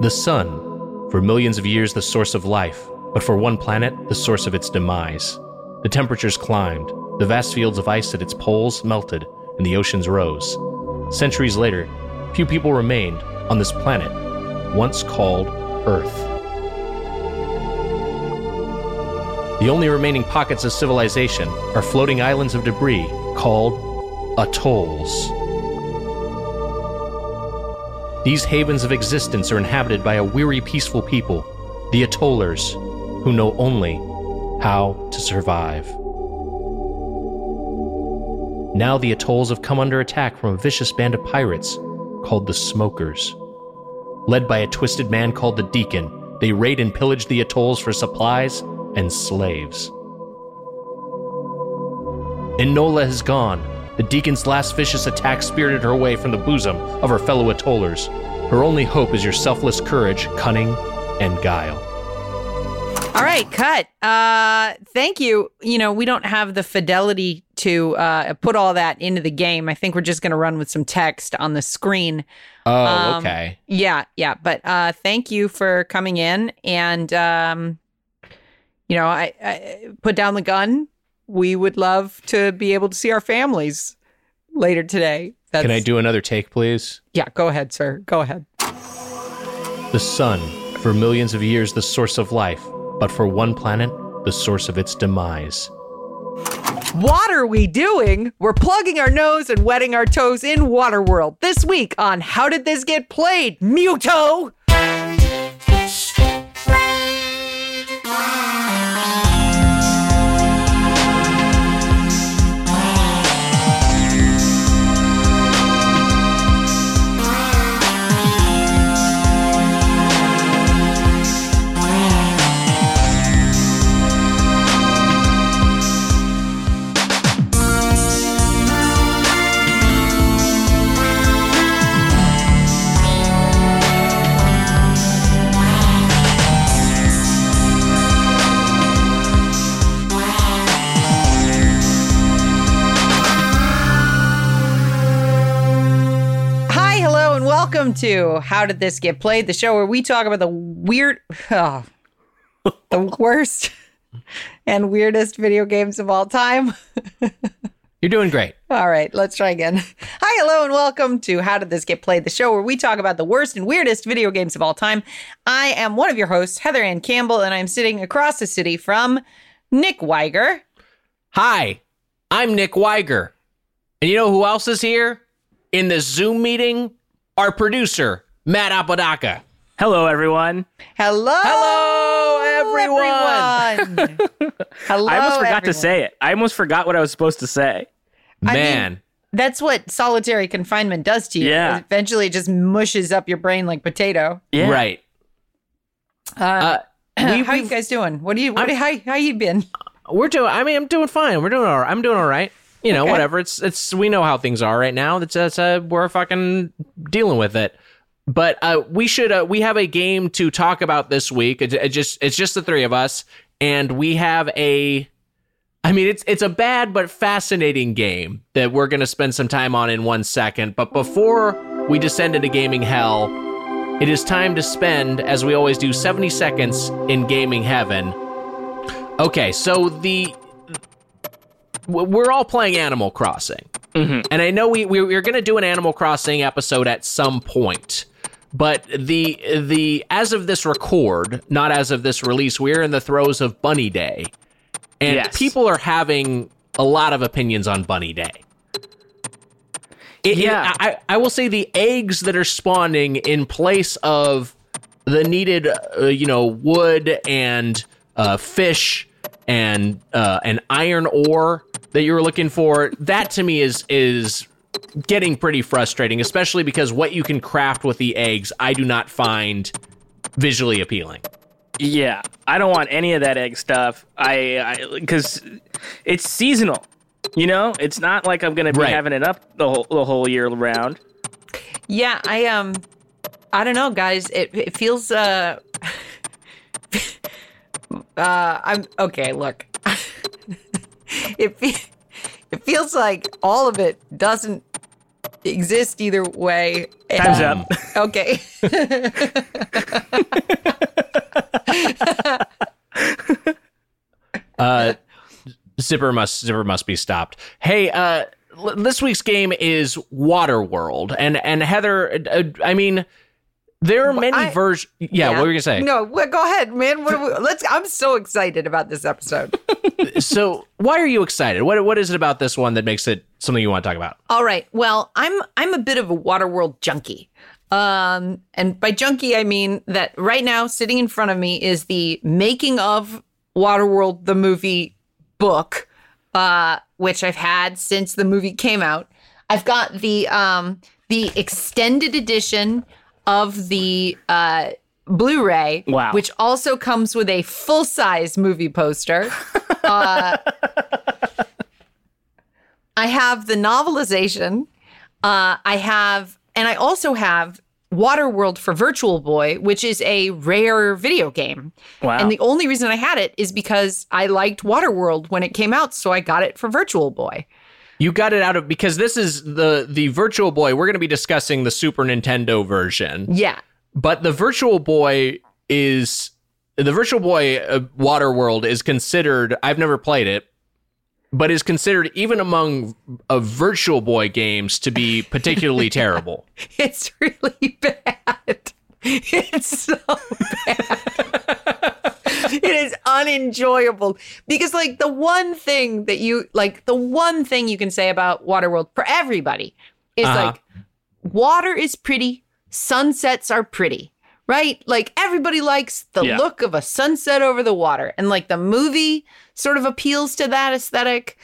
The sun, for millions of years the source of life, but for one planet, the source of its demise. The temperatures climbed, the vast fields of ice at its poles melted, and the oceans rose. Centuries later, few people remained on this planet, once called Earth. The only remaining pockets of civilization are floating islands of debris called atolls. These havens of existence are inhabited by a weary, peaceful people, the atollers, who know only how to survive. Now the atolls have come under attack from a vicious band of pirates called the Smokers. Led by a twisted man called the Deacon, they raid and pillage the atolls for supplies and slaves. Enola has gone. The Deacon's last vicious attack spirited her away from the bosom of her fellow atollers. Her only hope is your selfless courage, cunning, and guile. All right, cut. Uh, thank you. You know, we don't have the fidelity to uh, put all that into the game. I think we're just going to run with some text on the screen. Oh, Um, okay. Yeah, yeah. But uh, thank you for coming in. And, um, you know, I, I put down the gun. We would love to be able to see our families later today. That's, Can I do another take, please? Yeah, go ahead, sir. Go ahead. The sun, for millions of years the source of life, but for one planet, the source of its demise. What are we doing? We're plugging our nose and wetting our toes in Waterworld this week on How Did This Get Played? Muto! Welcome to How Did This Get Played? The show where we talk about the weird, oh, the worst and weirdest video games of all time. You're doing great. All right, let's try again. Hi, hello, and welcome to How Did This Get Played, the show where we talk about the worst and weirdest video games of all time. I am one of your hosts, Heather Anne Campbell, and I'm sitting across the city from Nick Weiger. Hi, I'm Nick Weiger. And you know who else is here? In the Zoom meeting? Our producer, Matt Apodaca. Hello, everyone. Hello, Hello, everyone. hello, I almost forgot to say it. I almost forgot what I was supposed to say. I mean, Man, That's what solitary confinement does to you. Yeah. Eventually, it just mushes up your brain like potato. Yeah. right. Uh, Uh, we, how you guys doing? What are you? What, how how you been? we're doing. I mean, I'm doing fine. We're doing all right. I'm doing all right. You know, Okay. whatever. It's it's. We know how things are right now. That's that's uh, we're fucking dealing with it. But uh, we should. Uh, we have a game to talk about this week. It, it just it's just the three of us, and we have a. I mean, it's it's a bad but fascinating game that we're going to spend some time on in one second. But before we descend into gaming hell, it is time to spend, as we always do, 70 seconds in gaming heaven. Okay, so the we're all playing Animal Crossing, Mhm. and I know we, we we're going to do an Animal Crossing episode at some point. But the the as of this record, not as of this release, we're in the throes of Bunny Day, and Yes. people are having a lot of opinions on Bunny Day. It- it- Yeah. I, I will say the eggs that are spawning in place of the needed, uh, you know, wood and uh, fish and uh, and iron ore that you were looking for. That to me is is getting pretty frustrating, especially because what you can craft with the eggs, I do not find visually appealing. Yeah. I don't want any of that egg stuff. I because it's seasonal. You know, it's not like I'm gonna be Right. having it up the whole the whole year round. Yeah, I um, I don't know, guys. It it feels uh, uh, I'm okay. Look, it fe- it feels like all of it doesn't exist either way. Time's And- up. Okay. Uh, zipper must zipper must be stopped. Hey, uh, l- this week's game is Waterworld, and and Heather, uh, I mean, there are many versions. Yeah, what were you gonna say? No, well, go ahead, man. What we, let's. I'm so excited about this episode. So, why are you excited? What what is it about this one that makes it something you want to talk about? All right. Well, I'm I'm a bit of a Waterworld junkie. Um, and by junkie, I mean that right now, sitting in front of me is the making of Waterworld, the movie book, uh, which I've had since the movie came out. I've got the um, the extended edition of the uh, Blu-ray, Wow. which also comes with a full-size movie poster. Uh, I have the novelization. Uh, I have, and I also have Waterworld for Virtual Boy, which is a rare video game. Wow. And the only reason I had it is because I liked Waterworld when it came out, so I got it for Virtual Boy. You got it out of because this is the the Virtual Boy. We're going to be discussing the Super Nintendo version, Yeah. But the Virtual Boy is the Virtual Boy uh, Waterworld is considered. I've never played it, but is considered even among uh, Virtual Boy games to be particularly terrible. It's really bad. It's so bad. it is unenjoyable because, like, the one thing that you like, the one thing you can say about Waterworld for everybody is Uh-huh. like, water is pretty, sunsets are pretty, right? Like, everybody likes the Yeah. look of a sunset over the water, and like the movie sort of appeals to that aesthetic.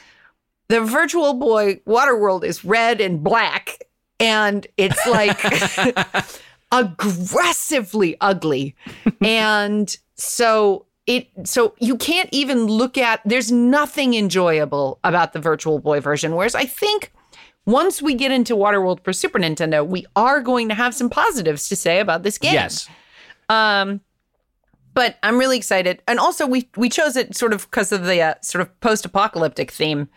The Virtual Boy Waterworld is red and black, and it's like aggressively ugly. and so it so you can't even look at there's nothing enjoyable about the Virtual Boy version. Whereas I think once we get into Waterworld for Super Nintendo, we are going to have some positives to say about this game. yes. Um, but I'm really excited, and also we we chose it sort of because of the uh, sort of post-apocalyptic theme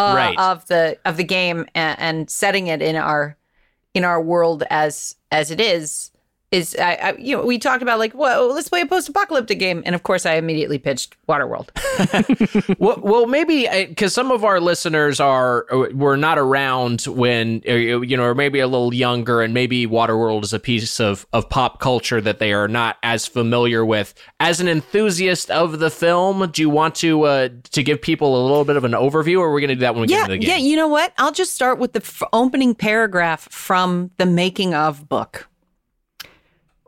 uh, Right. of the of the game, and, and setting it in our in our world as as it is is I, I you know we talked about like well let's play a post-apocalyptic game, and of course I immediately pitched Waterworld. well, well, maybe because some of our listeners are were not around when uh, you know, or maybe a little younger, and maybe Waterworld is a piece of of pop culture that they are not as familiar with. As an enthusiast of the film, do you want to uh, to give people a little bit of an overview, or are we going to do that when we get Yeah, into the game? yeah. You know what? I'll just start with the f- opening paragraph from the making of book.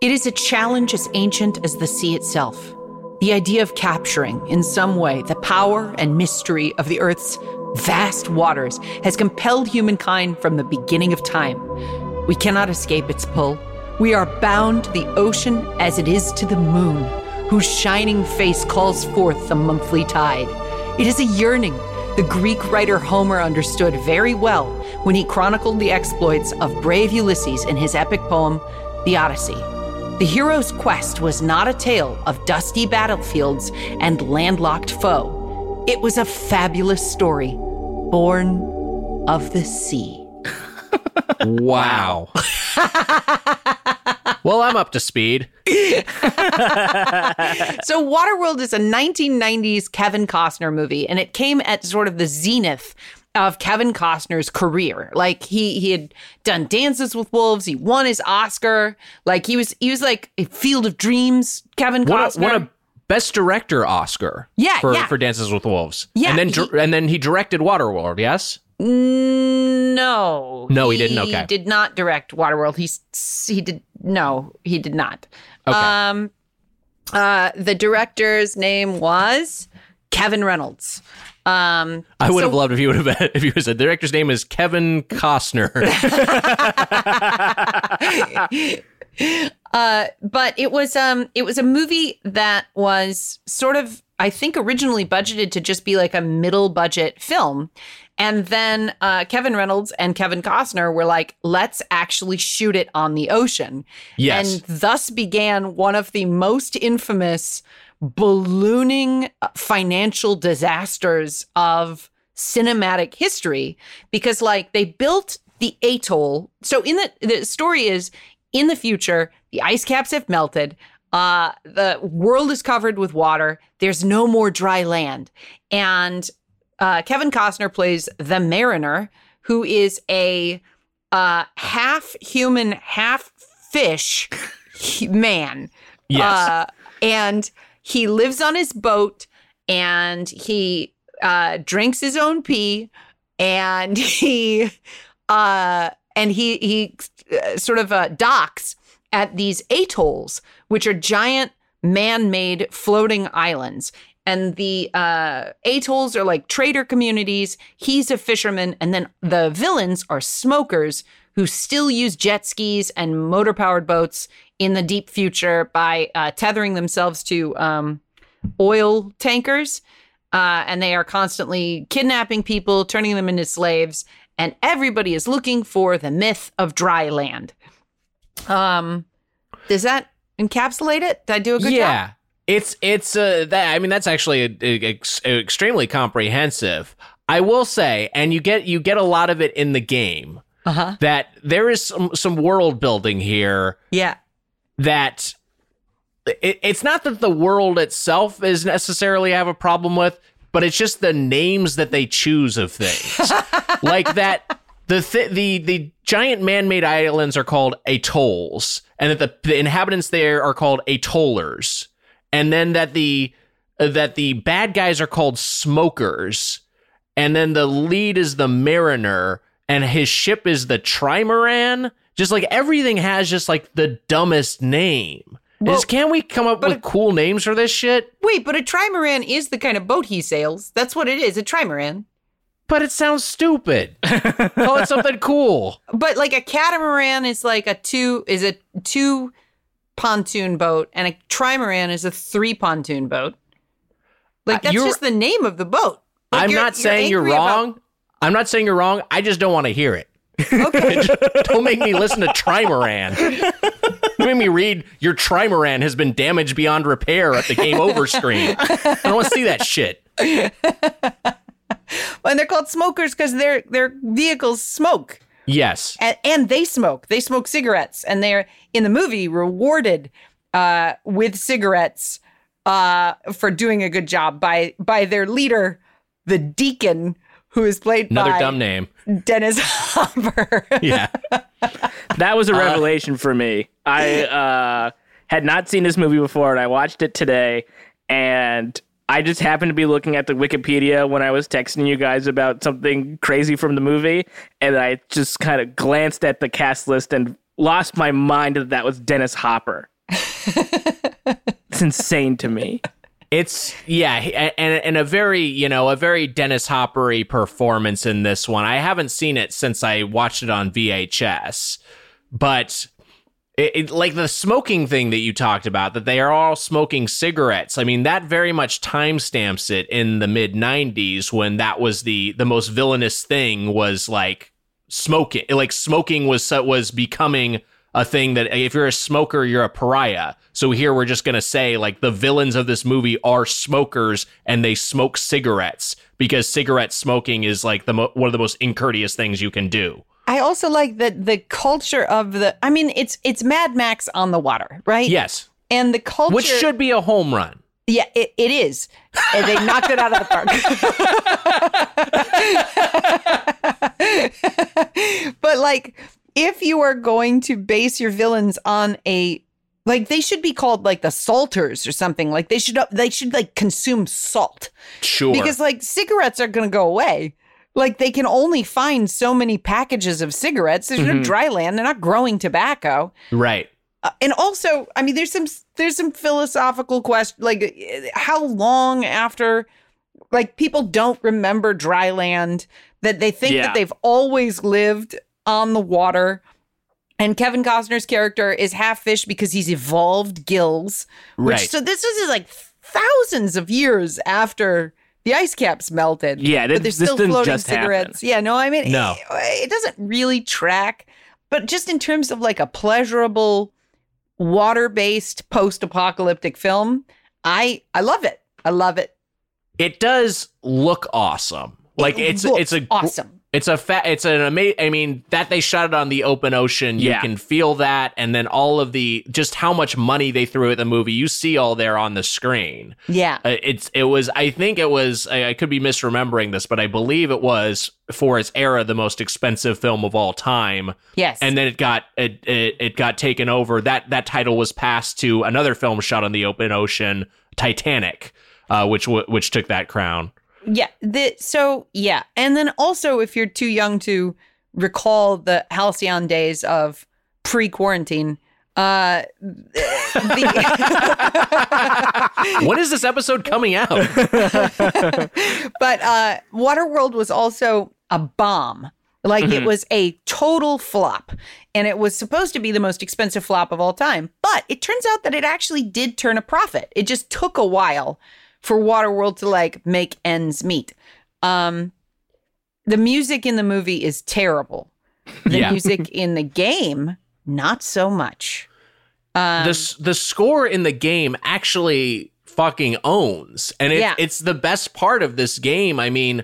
It is a challenge as ancient as the sea itself. The idea of capturing, in some way, the power and mystery of the Earth's vast waters has compelled humankind from the beginning of time. We cannot escape its pull. We are bound to the ocean as it is to the moon, whose shining face calls forth the monthly tide. It is a yearning the Greek writer Homer understood very well when he chronicled the exploits of brave Ulysses in his epic poem, The Odyssey. The hero's quest was not a tale of dusty battlefields and landlocked foe. It was a fabulous story, born of the sea. Wow. well, I'm up to speed. So Waterworld is a 1990s Kevin Costner movie, and it came at sort of the zenith of Kevin Costner's career. Like he he had done Dances with Wolves, he won his Oscar. Like he was he was like a Field of Dreams. Kevin What Costner. a, what a best director Oscar. Yeah, for yeah. for Dances with Wolves. Yeah, and then he- and then he directed Waterworld. Yes. No. No, he didn't? Okay. He did not direct Waterworld. He he did no, he did not. Okay. Um uh the director's name was Kevin Reynolds. Um I would so- have loved if you would have if you said the director's name is Kevin Costner. Uh, but it was um it was a movie that was sort of I think originally budgeted to just be like a middle budget film. And then uh, Kevin Reynolds and Kevin Costner were like, let's actually shoot it on the ocean. Yes. And thus began one of the most infamous ballooning financial disasters of cinematic history because like they built the atoll. So in the the story is in the future, the ice caps have melted. Uh, the world is covered with water. There's no more dry land, and uh, Kevin Costner plays the Mariner, who is a uh, half human, half fish man. Yes. Uh, and he lives on his boat and he uh, drinks his own pee and he uh, and he he uh, sort of uh, docks at these atolls, which are giant man-made floating islands. And the uh, atolls are like trader communities. He's a fisherman, and then the villains are smokers who still use jet skis and motor-powered boats in the deep future by uh, tethering themselves to um, oil tankers. Uh, and they are constantly kidnapping people, turning them into slaves, and everybody is looking for the myth of dry land. Um, does that encapsulate it? Did I do a good job? yeah. job? It's it's uh that I mean that's actually a, a- ex- extremely comprehensive. I will say, and you get you get a lot of it in the game. Uh huh. That there is some some world building here Yeah. that it, it's not that the world itself is necessarily have a problem with, but it's just the names that they choose of things. like that the th- the the giant man-made islands are called atolls and that the, the inhabitants there are called atollers. And then that the uh, that the bad guys are called smokers. And then the lead is the mariner and his ship is the trimaran. Just like everything has just like the dumbest name. Well, Is can we come up with cool names for this shit? Wait, but a trimaran is the kind of boat he sails. That's what it is, a trimaran. But it sounds stupid. Call it something cool. But like a catamaran is like a two is a two pontoon boat, and a trimaran is a three pontoon boat. Like Uh, that's you're- just the name of the boat. Like, I'm not saying you're angry about- wrong. I'm not saying you're wrong. I just don't want to hear it. Okay. don't make me listen to Trimaran. Don't make me read your Trimaran has been damaged beyond repair at the game over screen. I don't want to see that shit. and they're called smokers because their their vehicles smoke. Yes. and, and they smoke. They smoke cigarettes, and they're in the movie rewarded uh, with cigarettes uh, for doing a good job by by their leader, the deacon, who is played Another by dumb name. Dennis Hopper. Yeah. That was a revelation for me. I uh, had not seen this movie before, and I watched it today. And I just happened to be looking at the Wikipedia when I was texting you guys about something crazy from the movie, and I just kind of glanced at the cast list and lost my mind that that was Dennis Hopper. it's insane to me. It's yeah, and and a very you know a very Dennis Hoppery performance in this one. I haven't seen it since I watched it on VHS, but it, it- like the smoking thing that you talked about, that they are all smoking cigarettes. I mean, that very much timestamps it in the mid '90s when that was the the most villainous thing was like smoking. Like smoking was was becoming a thing that if you're a smoker, you're a pariah. So here we're just gonna say like the villains of this movie are smokers and they smoke cigarettes because cigarette smoking is like the mo- one of the most incourteous things you can do. I also like that the culture of the. I mean, it's it's Mad Max on the water, right? Yes, And the culture, which should be a home run. yeah, it, it is. And they knocked it out of the park. but like, if you are going to base your villains on a like, they should be called like the Salters or something. Like they should they should like consume salt Sure. because like cigarettes are going to go away. Like they can only find so many packages of cigarettes. There's no Mhm. dry land. They're not growing tobacco. right. Uh, and also, I mean, there's some there's some philosophical question, like how long after, like people don't remember dry land that they think Yeah. that they've always lived on the water. And Kevin Costner's character is half fish because he's evolved gills. Which, Right. So this is like thousands of years after the ice caps melted. Yeah, but they're still floating just happen. cigarettes. Yeah, no, I mean, No. it, it doesn't really track. But just in terms of like a pleasurable water-based post-apocalyptic film, I I love it. I love it. It does look awesome. Like It it's it's a awesome. It's a fa- it's an amazing. I mean, that they shot it on the open ocean. You Yeah. can feel that, and then all of the just how much money they threw at the movie. You see all there on the screen. Yeah. Uh, it's it was. I think it was. I, I could be misremembering this, but I believe it was for its era the most expensive film of all time. Yes. And then it got it it, it got taken over. That that title was passed to another film shot on the open ocean, Titanic, uh, which w- which took that crown. Yeah. The, so yeah, and then also if you're too young to recall the halcyon days of pre-quarantine, uh, the, when is this episode coming out? but uh, Waterworld was also a bomb. Like it was a total flop, and it was supposed to be the most expensive flop of all time. But it turns out that it actually did turn a profit. It just took a while for Waterworld to like make ends meet. Um, the music in the movie is terrible. The Yeah. music in the game, not so much. Um, the the score in the game actually fucking owns, and it, Yeah. it's the best part of this game. I mean,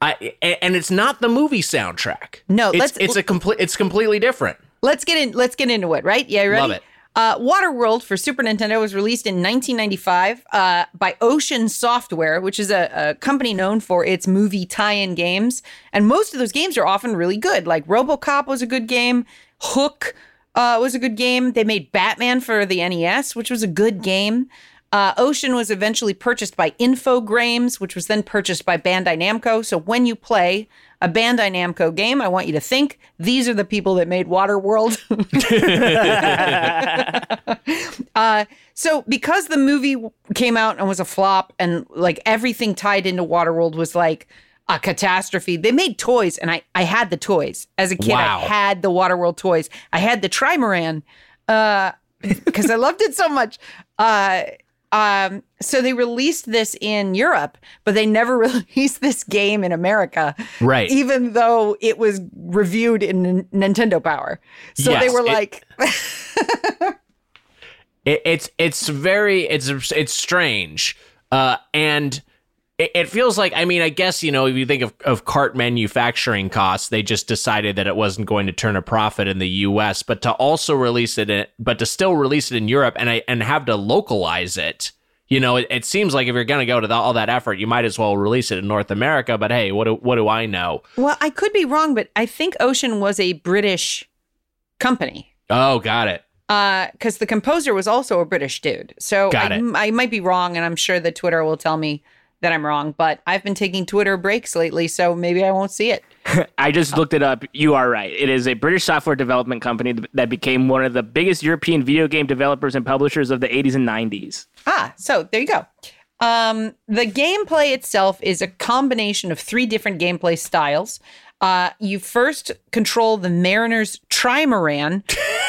I and it's not the movie soundtrack. No, it's let's- it's a complete. It's completely different. Let's get in. Let's get into it. Right? Yeah, ready? Love it. Uh, Waterworld for Super Nintendo was released in 1995 uh, by Ocean Software, which is a, a company known for its movie tie-in games. And most of those games are often really good. Like RoboCop was a good game. Hook uh, was a good game. They made Batman for the NES, which was a good game. Uh, Ocean was eventually purchased by Infogrames, which was then purchased by Bandai Namco. So when you play a Bandai Namco game, I want you to think these are the people that made Waterworld. uh, so because the movie came out and was a flop, and like everything tied into Waterworld was like a catastrophe, they made toys, and I I had the toys as a kid. Wow. I had the Waterworld toys. I had the Trimaran uh, because I loved it so much. Uh, um, so they released this in Europe, but they never released this game in America, Right. even though it was reviewed in N- Nintendo Power. So they were it- like, It, it's it's very it's it's strange, uh, and it, it feels like I mean I guess you know if you think of of cart manufacturing costs, they just decided that it wasn't going to turn a profit in the U.S. But to also release it, in, but to still release it in Europe and I and have to localize it. You know, it, it seems like if you're going to go to the, all that effort, you might as well release it in North America. But hey, what do, what do I know? well, I could be wrong, but I think Ocean was a British company. Oh, got it. Uh, because the composer was also a British dude. So Got I, it. I might be wrong, and I'm sure that Twitter will tell me that I'm wrong. But I've been taking Twitter breaks lately, so maybe I won't see it. I just looked it up. You are right. It is a British software development company that became one of the biggest European video game developers and publishers of the 80s and 90s. Ah, so there you go. Um, the gameplay itself is a combination of three different gameplay styles. Uh, you first control the Mariner's trimaran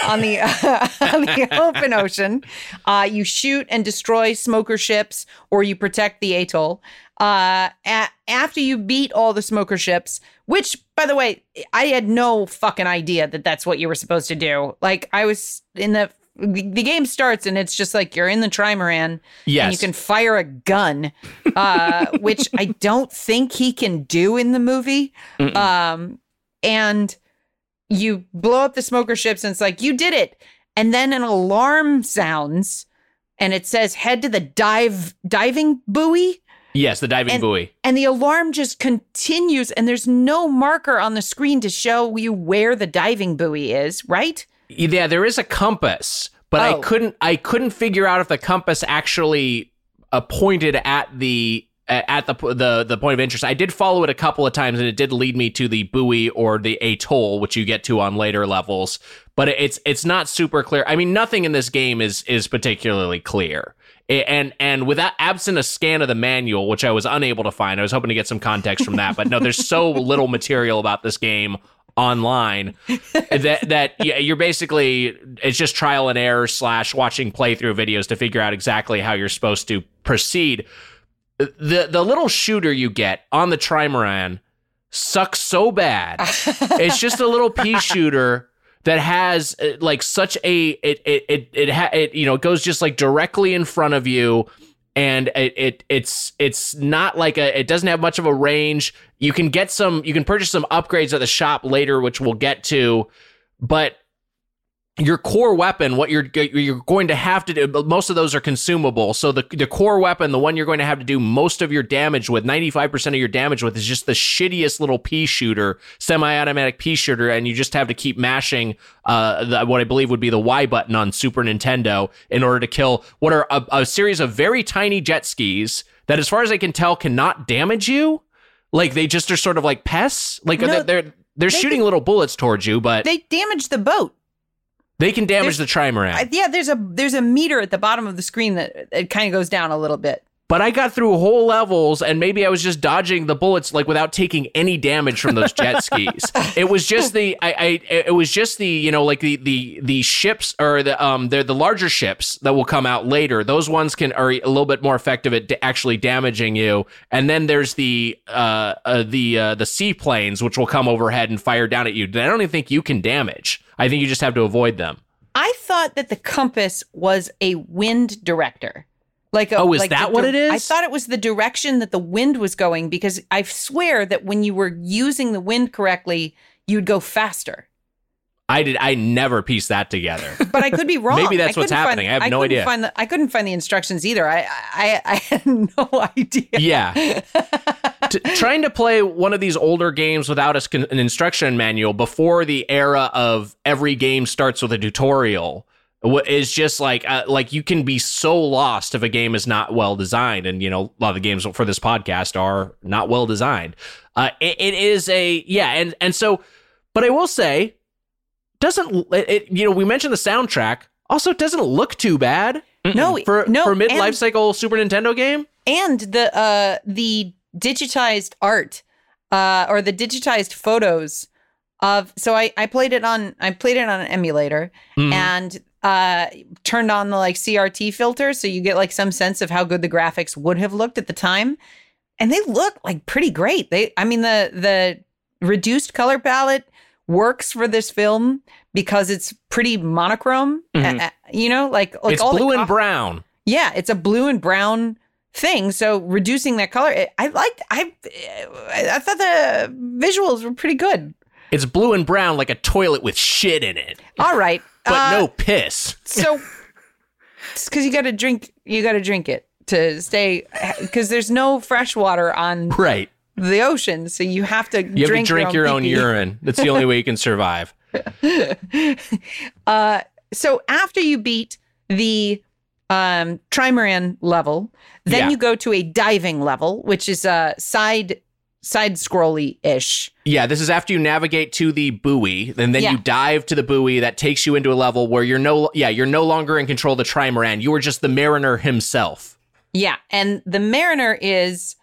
on the on the open ocean. Uh, you shoot and destroy smoker ships, or you protect the atoll. Uh, a- after you beat all the smoker ships, which, by the way, I had no fucking idea that that's what you were supposed to do. Like, I was in the the game starts and it's just like you're in the trimaran Yes. and you can fire a gun, uh, which I don't think he can do in the movie. Um, and you blow up the smoker ships, and it's like you did it. And then an alarm sounds, and it says head to the dive diving buoy. Yes, the diving And- buoy. And the alarm just continues, and there's no marker on the screen to show you where the diving buoy is, right? Yeah, there is a compass, but I Oh. couldn't I couldn't figure out if the compass actually uh, pointed at the uh, at the the the point of interest. I did follow it a couple of times, and it did lead me to the buoy or the atoll, which you get to on later levels. But it's it's not super clear. I mean, nothing in this game is is particularly clear. And and without absent a scan of the manual, which I was unable to find, I was hoping to get some context from that. But no, there's so little material about this game online that that yeah, you're basically it's just trial and error slash watching playthrough videos to figure out exactly how you're supposed to proceed. The the little shooter you get on the trimaran sucks so bad. it's just a little pea shooter that has uh, like such a it it it it, ha, it you know it goes just like directly in front of you and it, it it's it's not like a it doesn't have much of a range. You can get some you can purchase some upgrades at the shop later, which we'll get to, but your core weapon, what you're you're going to have to do, most of those are consumable. So the the core weapon, the one you're going to have to do most of your damage with, 95% of your damage with, is just the shittiest little pea shooter, semi-automatic pea shooter, and you just have to keep mashing uh, the, what I believe would be the Y button on Super Nintendo in order to kill what are a, a series of very tiny jet skis that, as far as I can tell, cannot damage you. Like they just are sort of like pests. Like No, they're they're, they're shooting little bullets towards you, but They damage the boat. Can damage the trimaran. Yeah, there's a there's a meter at the bottom of the screen that it kind of goes down a little bit. But I got through whole levels, and maybe I was just dodging the bullets like without taking any damage from those jet skis. It was just the I, I it was just the you know like the the the ships or the um they're the larger ships that will come out later. Those ones can are a little bit more effective at actually damaging you. And then there's the uh, uh the uh, the seaplanes which will come overhead and fire down at you. That I don't even think you can damage. I think you just have to avoid them. I thought that the compass was a wind director. Like a, Oh, is like that the what it is? I thought it was the direction that the wind was going because I swear that when you were using the wind correctly, you'd go faster. I did. I never pieced that together. But I could be wrong. Maybe that's I what's happening. I have no idea. Find the, I couldn't find the instructions either. I I, I had no idea. Yeah. T- trying to play one of these older games without a, an instruction manual before the era of every game starts with a tutorial is just like uh, like you can be so lost if a game is not well designed and you know a lot of the games for this podcast are not well designed. Uh, it, it is a yeah and and so but i will say doesn't it, it you know we mentioned the soundtrack. Also it doesn't look too bad No, for no, for mid life and- cycle super nintendo game. And the uh the digitized art uh or the digitized photos of so I I played it on I played it on an emulator Mhm. and uh turned on the like CRT filter so you get like some sense of how good the graphics would have looked at the time and they look like pretty great they I mean the the reduced color palette works for this film because it's pretty monochrome Mhm. uh, you know like like it's all blue and brown yeah, it's a blue and brown thing. So reducing that color, it- I liked. I I thought the visuals were pretty good. It's blue and brown like a toilet with shit in it, All right, but uh, no piss. So because you got to drink, you got to drink it to stay. Because there's no fresh water on Right. the ocean, so you have to You drink have to drink your own, pee-pee. urine. That's the only way you can survive. Uh, so after you beat the um, trimaran level, then Yeah. you go to a diving level, which is a side side scrolly ish. Yeah, this is after you navigate to the buoy, and then Yeah. you dive to the buoy that takes you into a level where you're no yeah, you're no longer in control of the trimaran. You are just the mariner himself. Yeah, and the mariner is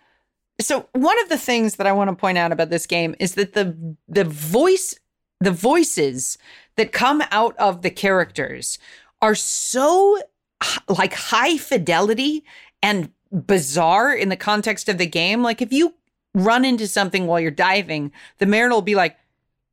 so one of the things that I want to point out about this game is that the the voice the voices that come out of the characters are so like high fidelity and bizarre in the context of the game. Like if you run into something while you're diving, the mariner will be like,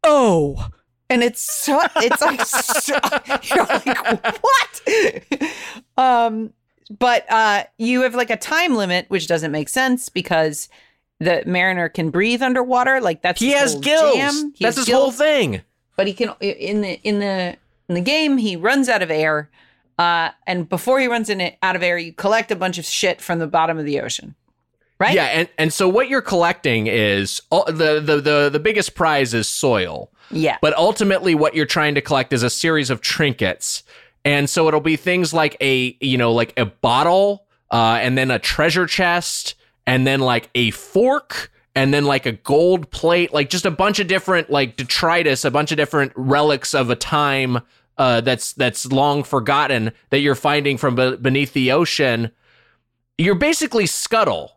"Oh." And it's so it's like so, you're like what? um but uh you have like a time limit which doesn't make sense because the mariner can breathe underwater like that's He his has gills. jam. He That's has his whole thing. but he can in the in the in the game he runs out of air uh and before he runs in it out of air you collect a bunch of shit from the bottom of the ocean right Yeah, and, and so what you're collecting is all, the, the the the biggest prize is soil. yeah But ultimately, what you're trying to collect is a series of trinkets. And so it'll be things like a, you know, like a bottle, uh, and then a treasure chest, and then like a fork, and then like a gold plate, like just a bunch of different, like detritus, a bunch of different relics of a time uh, that's that's long forgotten that you're finding from be- beneath the ocean. You're basically scuttle.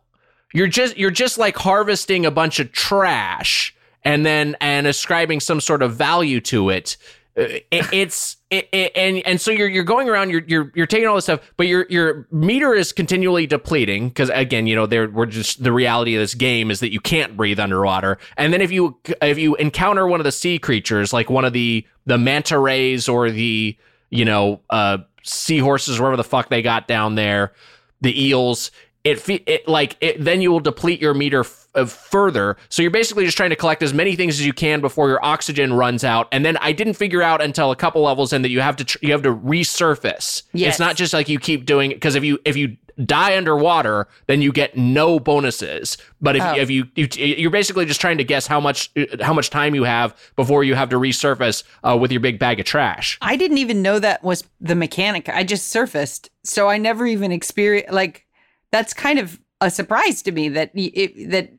You're just you're just like harvesting a bunch of trash and then and ascribing some sort of value to it. Uh, it it's it, it, and and so you're you're going around you're you're you're taking all this stuff but your your meter is continually depleting because again you know there we're just the reality of this game is that you can't breathe underwater and then if you if you encounter one of the sea creatures like one of the the manta rays or the you know uh seahorses wherever the fuck they got down there the eels. It, it like it, then you will deplete your meter f- uh, further. So you're basically just trying to collect as many things as you can before your oxygen runs out. And then I didn't figure out until a couple levels in that you have to tr- you have to resurface. Yes. It's not just like you keep doing because if you if you die underwater, then you get no bonuses. But if, Oh. if you, you you're basically just trying to guess how much how much time you have before you have to resurface uh, with your big bag of trash. I didn't even know that was the mechanic. I just surfaced, so I never even experienced. Like, that's kind of a surprise to me that it, that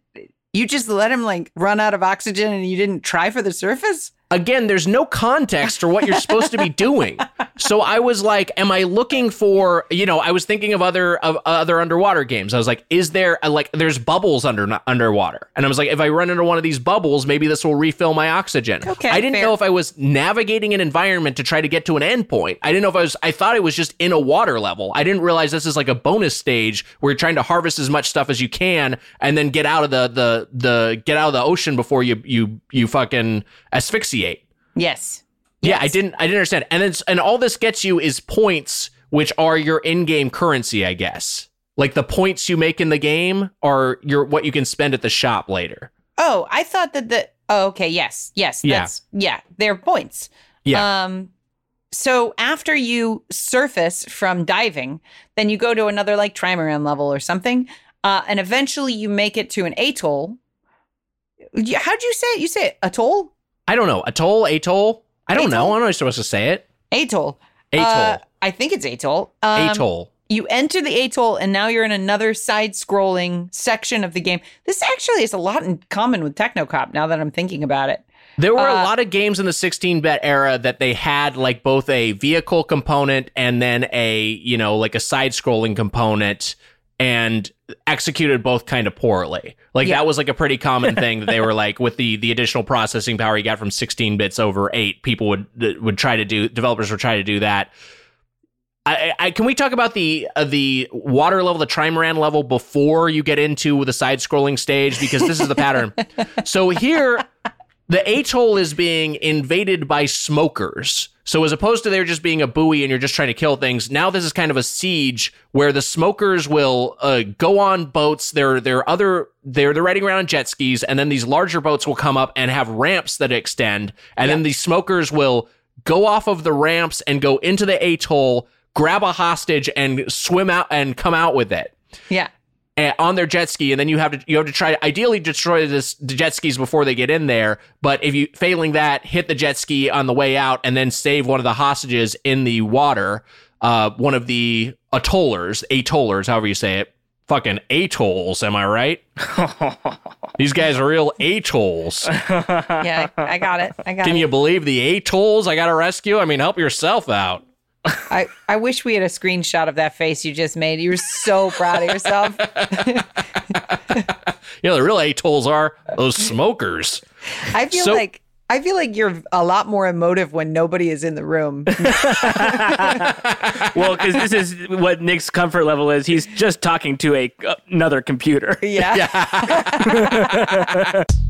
you just let him like run out of oxygen and you didn't try for the surface. Again, there's no context for what you're supposed to be doing. So I was like, am I looking for, you know, I was thinking of other of other underwater games. I was like, is there a, like there's bubbles under underwater? And I was like, if I run into one of these bubbles, maybe this will refill my oxygen. Okay, I didn't fair. know if I was navigating an environment to try to get to an endpoint. I didn't know if I was I thought it was just in a water level. I didn't realize this is like a bonus stage where you're trying to harvest as much stuff as you can and then get out of the the the get out of the ocean before you you you fucking asphyxiate. Yes. Yeah, I didn't. I didn't understand. And it's and all this gets you is points, which are your in-game currency, I guess. Like the points you make in the game are your what you can spend at the shop later. Oh, I thought that the. Oh, okay. Yes. Yes. Yeah. That's yeah. They're points. Yeah. Um. So after you surface from diving, then you go to another like trimaran level or something, uh, and eventually you make it to an atoll. How'd you say it? You say it, atoll? I don't know. Atoll, atoll. I don't know. I'm not supposed to say it. Atoll. Atoll. Uh, I think it's atoll. Um, atoll. You enter the atoll, and now you're in another side-scrolling section of the game. This actually has a lot in common with Technocop. Now that I'm thinking about it. There were a uh, lot of games in the 16-bit era that they had like both a vehicle component and then a, you know, like a side-scrolling component and executed both kind of poorly. Like Yeah. that was like a pretty common thing that they were like with the the additional processing power you got from 16 bits over 8, people would would try to do developers would try to do that. I, I can we talk about the uh, the water level, the trimaran level before you get into the side scrolling stage because this is the pattern. so here the atoll is being invaded by smokers. So as opposed to there just being a buoy and you're just trying to kill things, now this is kind of a siege where the smokers will uh, go on boats. They're they're other they're they're riding around on jet skis, and then these larger boats will come up and have ramps that extend, and then these smokers will go off of the ramps and go into the atoll, grab a hostage, and swim out and come out with it Yeah. On their jet ski, and then you have to you have to try to ideally destroy this the jet skis before they get in there. But if you failing that, hit the jet ski on the way out, and then save one of the hostages in the water. Uh, one of the atollers, atollers, however you say it, fucking atolls. Am I right? These guys are real atolls. Yeah. I, I got it. I got it. Can it. you believe the atolls I got to rescue? I mean, help yourself out. I, I wish we had a screenshot of that face you just made. You were so proud of yourself. You know, the real atolls are those smokers. I feel So- like I feel like you're a lot more emotive when nobody is in the room. well, because this is what Nick's comfort level is. He's just talking to a another computer. Yeah.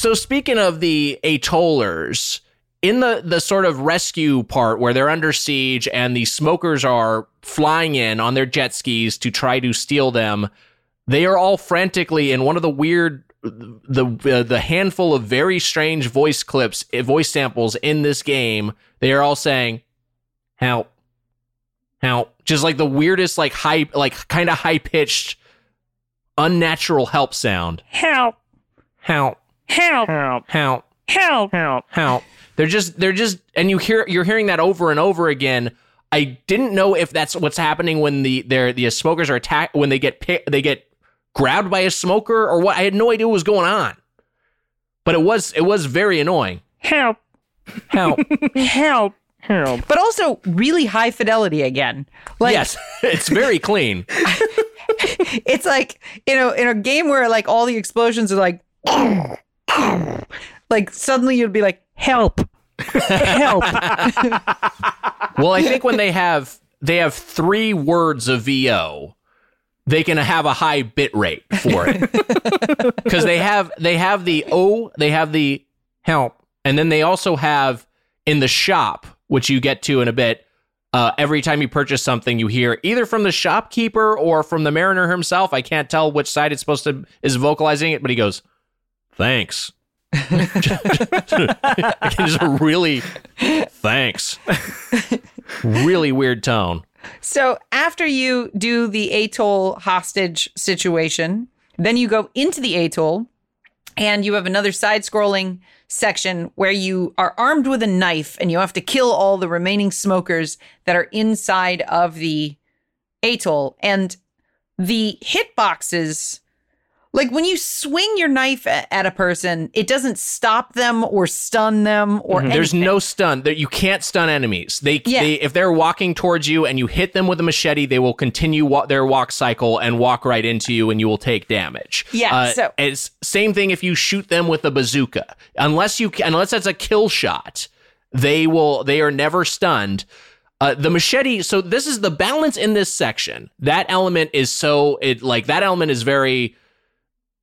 So speaking of the atollers, in the the sort of rescue part where they're under siege and the smokers are flying in on their jet skis to try to steal them, they are all frantically in one of the weird the uh, the handful of very strange voice clips, eh, voice samples in this game. They are all saying, "Help, help!" Just like the weirdest, like high, like kind of high pitched, unnatural help sound. Help! Help, Help! Help! help. Help! Help! how they're just they're just and you hear you're hearing that over and over again i didn't know if that's what's happening when the they're the smokers are attacked when they get pi- they get grabbed by a smoker or what i had no idea what was going on but it was it was very annoying Help! Help! Help! Help! But also really high fidelity again. Like yes it's very clean it's like you know in a game where like all the explosions are like like suddenly you'd be like help help well i think when they have they have three words of VO, they can have a high bit rate for it because they have they have the O, they have the help, and then they also have in the shop, which you get to in a bit. Uh, every time you purchase something, you hear either from the shopkeeper or from the mariner himself. I can't tell which side it's supposed to is vocalizing it, but he goes, "Thanks." just really thanks. really weird tone. So after you do the atoll hostage situation, then you go into the atoll and you have another side scrolling section where you are armed with a knife and you have to kill all the remaining smokers that are inside of the atoll. And the hitboxes like when you swing your knife at a person, it doesn't stop them or stun them or mm-hmm. There's no stun. You can't stun enemies. They, yeah. they if they're walking towards you and you hit them with a machete, they will continue wa- their walk cycle and walk right into you, and you will take damage. Yeah. Uh, so it's same thing if you shoot them with a bazooka. Unless you unless that's a kill shot, they will they are never stunned. Uh, the machete. So this is the balance in this section. That element is so it like that element is very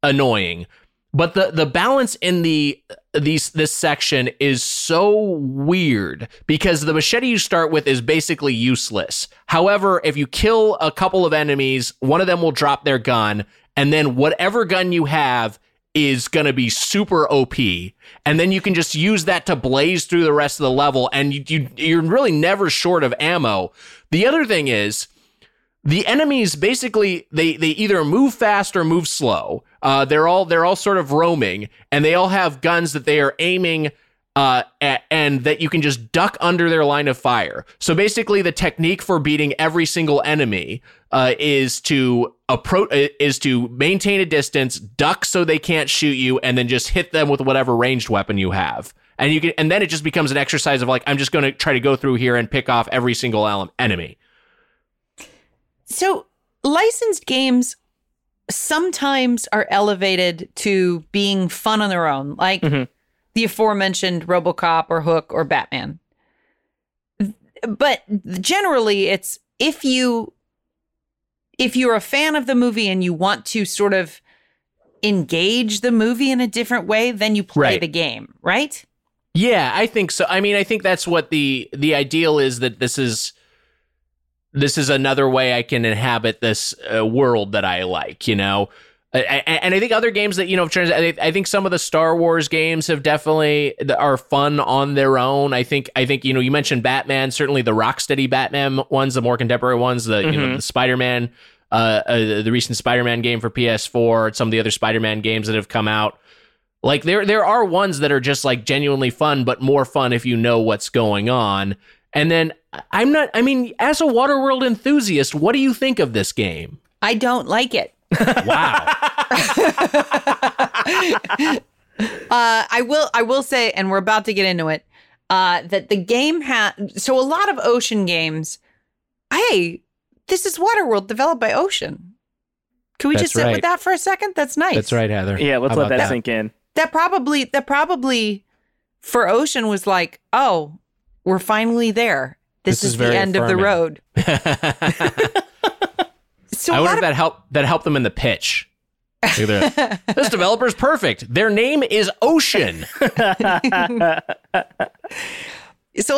annoying. But the the balance in the these this section is so weird because the machete you start with is basically useless. However, if you kill a couple of enemies, one of them will drop their gun, and then whatever gun you have is going to be super OP. And then you can just use that to blaze through the rest of the level, and you, you you're really never short of ammo. The other thing is the enemies basically they they either move fast or move slow. Uh, they're all they're all sort of roaming, and they all have guns that they are aiming. Uh, and that you can just duck under their line of fire. So basically, the technique for beating every single enemy uh, is to approach is to maintain a distance, duck so they can't shoot you, and then just hit them with whatever ranged weapon you have. And you can, and then it just becomes an exercise of like, I'm just going to try to go through here and pick off every single enemy. So licensed games sometimes are elevated to being fun on their own, like mm-hmm. the aforementioned RoboCop or Hook or Batman. But generally it's if you if you're a fan of the movie and you want to sort of engage the movie in a different way, then you play right. the game, right? Yeah, I think so. I mean, I think that's what the the ideal is that this is this is another way I can inhabit this uh, world that I like, you know. And I think other games that you know, I think some of the Star Wars games have definitely are fun on their own. I think I think you know you mentioned Batman, certainly the Rocksteady Batman ones, the more contemporary ones, the mm-hmm. you know mm-hmm. the Spider Man, uh, uh, the recent Spider Man game for PS4, some of the other Spider Man games that have come out. Like there there are ones that are just like genuinely fun, but more fun if you know what's going on. And then I'm not, I mean, as a Waterworld enthusiast, what do you think of this game? I don't like it. wow. uh, I will, I will say, and we're about to get into it, uh, that the game had, so a lot of ocean games, hey, this is Waterworld developed by Ocean. Can we That's just sit right. with that for a second? That's nice. That's right, Heather. Yeah, let's let that, that sink in. That probably, that probably for Ocean was like, oh, we're finally there. This, this is, is the end affirming. of the road. so I wonder if that helped that helped them in the pitch. this developer's perfect. Their name is Ocean. so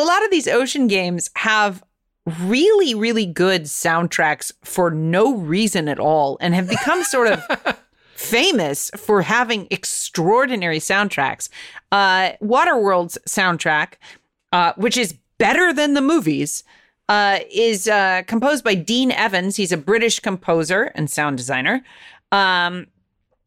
a lot of these ocean games have really, really good soundtracks for no reason at all and have become sort of famous for having extraordinary soundtracks. Uh, Waterworld's soundtrack uh, which is better than the movies, uh, is uh, composed by Dean Evans. He's a British composer and sound designer. Um,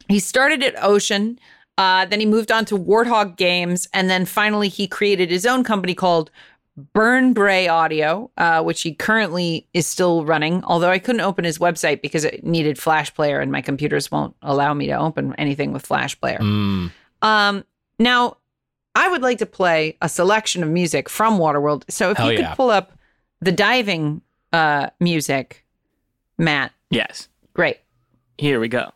he started at Ocean, uh, then he moved on to Warthog Games, and then finally he created his own company called Burn Bray Audio, uh, which he currently is still running. Although I couldn't open his website because it needed Flash Player, and my computers won't allow me to open anything with Flash Player. Mm. Um, now I would like to play a selection of music from Waterworld. So if Hell you could yeah. pull up the diving uh, music, Matt. Yes. Great. Here we go.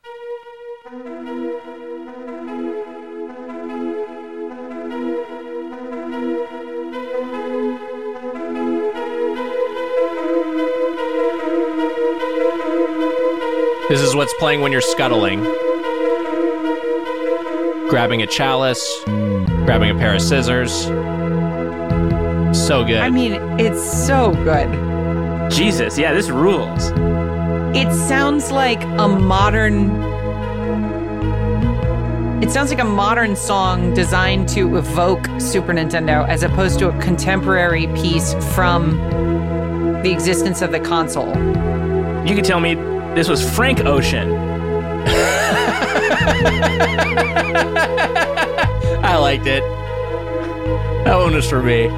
This is what's playing when you're scuttling. Grabbing a chalice grabbing a pair of scissors. So good. I mean, it's so good. Jesus, yeah, this rules. It sounds like a modern. It sounds like a modern song designed to evoke Super Nintendo as opposed to a contemporary piece from the existence of the console. You could tell me this was Frank Ocean. I liked it. That one was for me.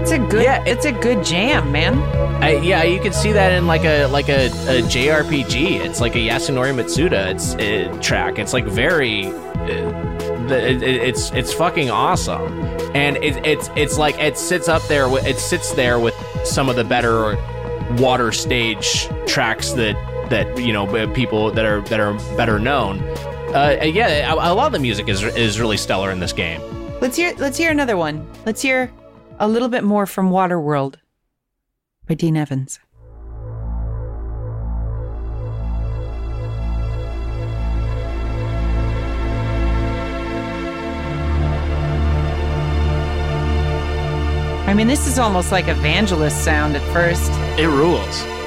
It's a good. Yeah, it's a good jam, man. I, yeah, you can see that in like a like a, a JRPG. It's like a Yasunori Mitsuda it's uh, track. It's like very, uh, it, it's it's fucking awesome, and it, it's it's like it sits up there. with It sits there with some of the better water stage tracks that that you know people that are that are better known. Uh, yeah, a, a lot of the music is is really stellar in this game. Let's hear. Let's hear another one. Let's hear a little bit more from Waterworld by Dean Evans. I mean, this is almost like evangelist sound at first. It rules.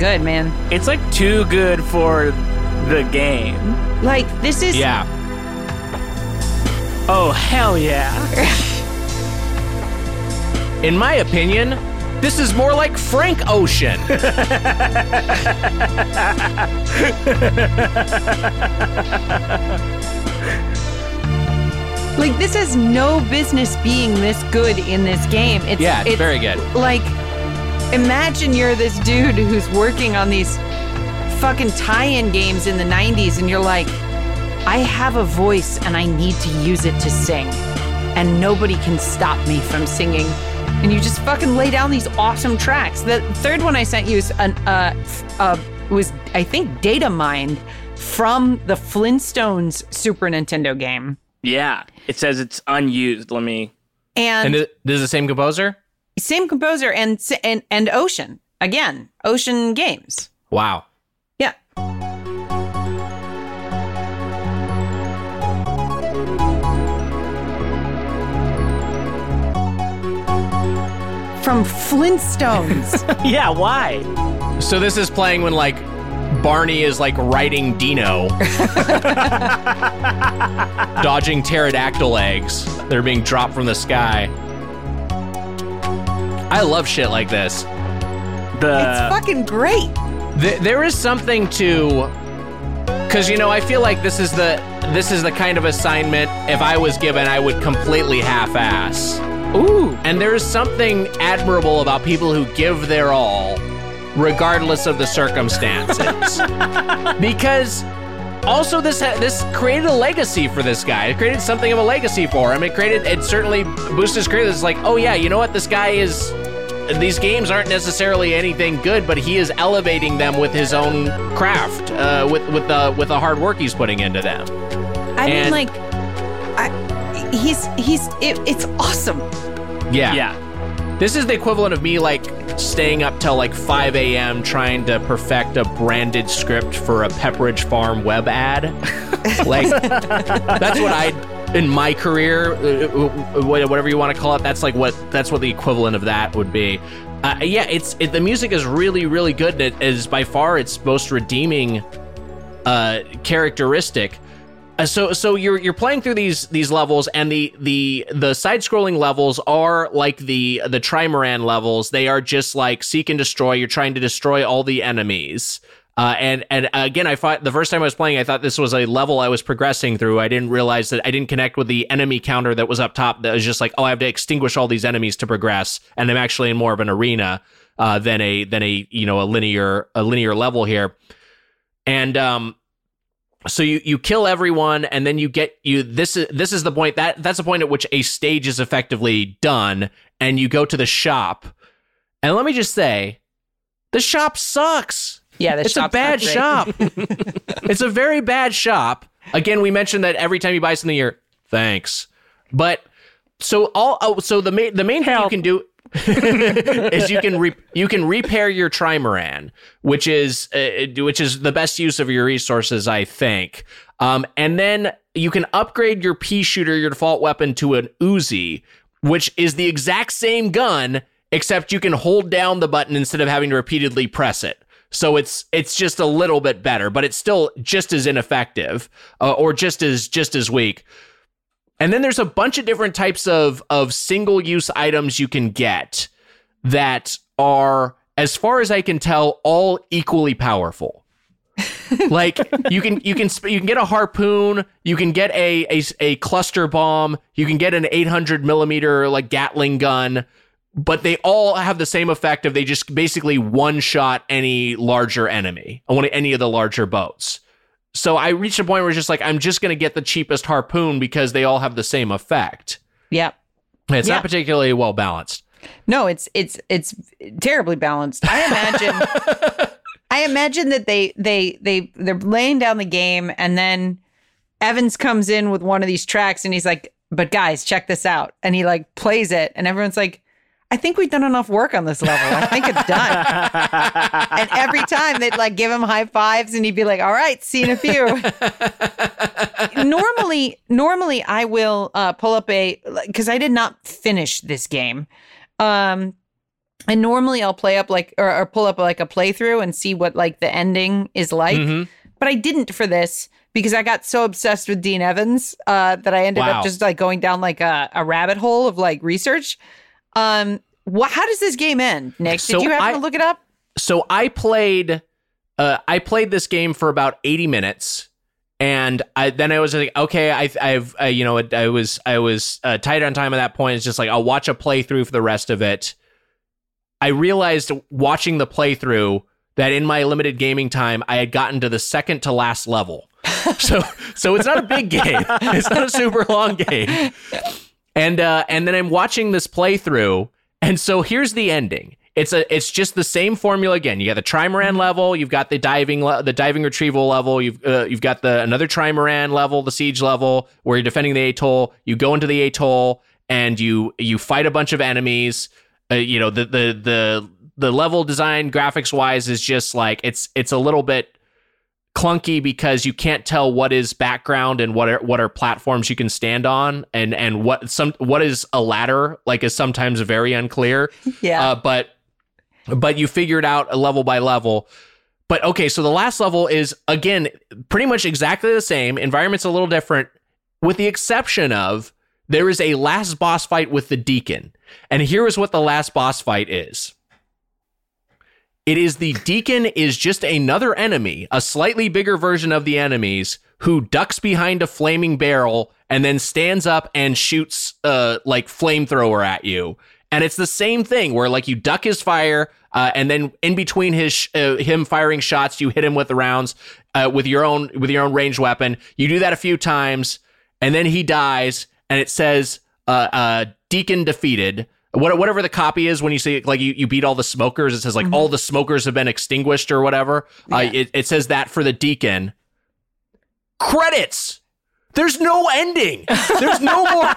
Good, man. It's like too good for the game. Like this is Yeah, Oh, hell yeah. in my opinion, this is more like Frank Ocean. like this has no business being this good in this game. It's Yeah, it's very good. Like imagine you're this dude who's working on these fucking tie-in games in the 90s and you're like I have a voice and I need to use it to sing and nobody can stop me from singing. And you just fucking lay down these awesome tracks. The third one I sent you is an uh, uh was I think data mined from the Flintstones Super Nintendo game. Yeah. It says it's unused. Let me. and it- this is the same composer? Same composer and and and Ocean again. Ocean Games. Wow. Yeah. From Flintstones. Yeah, why? So this is playing when like Barney is like riding Dino, dodging pterodactyl eggs. They're being dropped from the sky. I love shit like this. The it's fucking great. Th- there is something to, because you know I feel like this is the this is the kind of assignment if I was given I would completely half-ass. ooh. And there is something admirable about people who give their all, regardless of the circumstances. because also this ha- this created a legacy for this guy. It created something of a legacy for him. It created it certainly boosted his career. It's like, oh yeah, you know what? This guy is. These games aren't necessarily anything good, but he is elevating them with his own craft, uh, with with the with the hard work he's putting into them. I mean, like, I, he's he's it, it's awesome. Yeah. Yeah. This is the equivalent of me like staying up till like 5 a.m. trying to perfect a branded script for a Pepperidge Farm web ad. like that's what I in my career, uh, uh, whatever you want to call it. That's like what that's what the equivalent of that would be. Uh, yeah, it's it, the music is really really good. It is by far its most redeeming uh, characteristic. Uh, so so you're you're playing through these these levels and the the the side scrolling levels are like the the trimaran levels they are just like seek and destroy you're trying to destroy all the enemies uh, and and again I thought the first time I was playing I thought this was a level I was progressing through. I didn't realize that I didn't connect with the enemy counter that was up top that was just like oh I have to extinguish all these enemies to progress. And I'm actually in more of an arena uh, than a than a you know a linear a linear level here. And um so you you kill everyone and then you get you this is this is the point that that's the point at which a stage is effectively done and you go to the shop. And let me just say the shop sucks Yeah, it's a bad shop. It's a very bad shop. Again we mentioned that every time you buy something you're thanks. But so all oh, so the main the main thing you can do is you can re- you can repair your trimaran, which is uh, which is the best use of your resources, I think. Um, and then you can upgrade your pea shooter, your default weapon, to an Uzi, which is the exact same gun, except you can hold down the button instead of having to repeatedly press it. So it's it's just a little bit better, but it's still just as ineffective, uh, or just as just as weak. And then there's a bunch of different types of of single use items you can get that are, as far as I can tell, all equally powerful. like you can you can you can get a harpoon, you can get a, a a cluster bomb, you can get an 800 millimeter like Gatling gun, but they all have the same effect of they just basically one shot any larger enemy, on any of the larger boats. So I reached a point where it's just like I'm just going to get the cheapest harpoon because they all have the same effect. Yep. It's Yeah. not particularly well balanced. No, it's it's it's terribly balanced. I imagine I imagine that they they they they're laying down the game and then Evans comes in with one of these tracks and he's like, "But guys, check this out." And he like plays it and everyone's like, "I think we've done enough work on this level. I think it's done." and every time they'd like give him high fives and he'd be like, "All right, see in a few." normally normally I will uh, pull up a because I did not finish this game. Um, and normally I'll play up like or, or pull up like a playthrough and see what like the ending is like. Mhm. But I didn't for this because I got so obsessed with Dean Evans uh, that I ended Wow. up just like going down like a, a rabbit hole of like research. Um, what? How does this game end, Nick? So Did you happen I- to look it up? So I played, uh, I played this game for about 80 minutes, and I then I was like, okay, I, I've, uh, you know, I was, I was uh, tight on time at that point. It's just like I'll watch a playthrough for the rest of it. I realized watching the playthrough that in my limited gaming time, I had gotten to the second to last level. so, so it's not a big game. It's not a super long game. And uh, and then I'm watching this playthrough, and so here's the ending. It's a it's just the same formula again. You got the trimaran level, you've got the diving le- the diving retrieval level, you've uh, you've got the another trimaran level, the siege level where you're defending the atoll. You go into the atoll and you you fight a bunch of enemies. Uh, you know the the the the level design graphics wise is just like it's it's a little bit clunky because you can't tell what is background and what are what are platforms you can stand on and and what some what is a ladder like is sometimes very unclear. Yeah. uh, but but you figure it out level by level. But okay so the last level is again pretty much exactly the same. Environment's a little different with the exception of there is a last boss fight with the deacon. And here is what the last boss fight is it is the deacon is just another enemy, a slightly bigger version of the enemies who ducks behind a flaming barrel and then stands up and shoots uh like flamethrower at you. And it's the same thing where like you duck his fire uh, and then in between his sh- uh, him firing shots, you hit him with the rounds uh, with your own with your own ranged weapon. You do that a few times and then he dies and it says uh, uh, deacon defeated what, whatever the copy is when you say like you, you beat all the smokers it says like all the smokers have been extinguished or whatever uh, it, it says that for the deacon. Credits! There's no ending! There's no more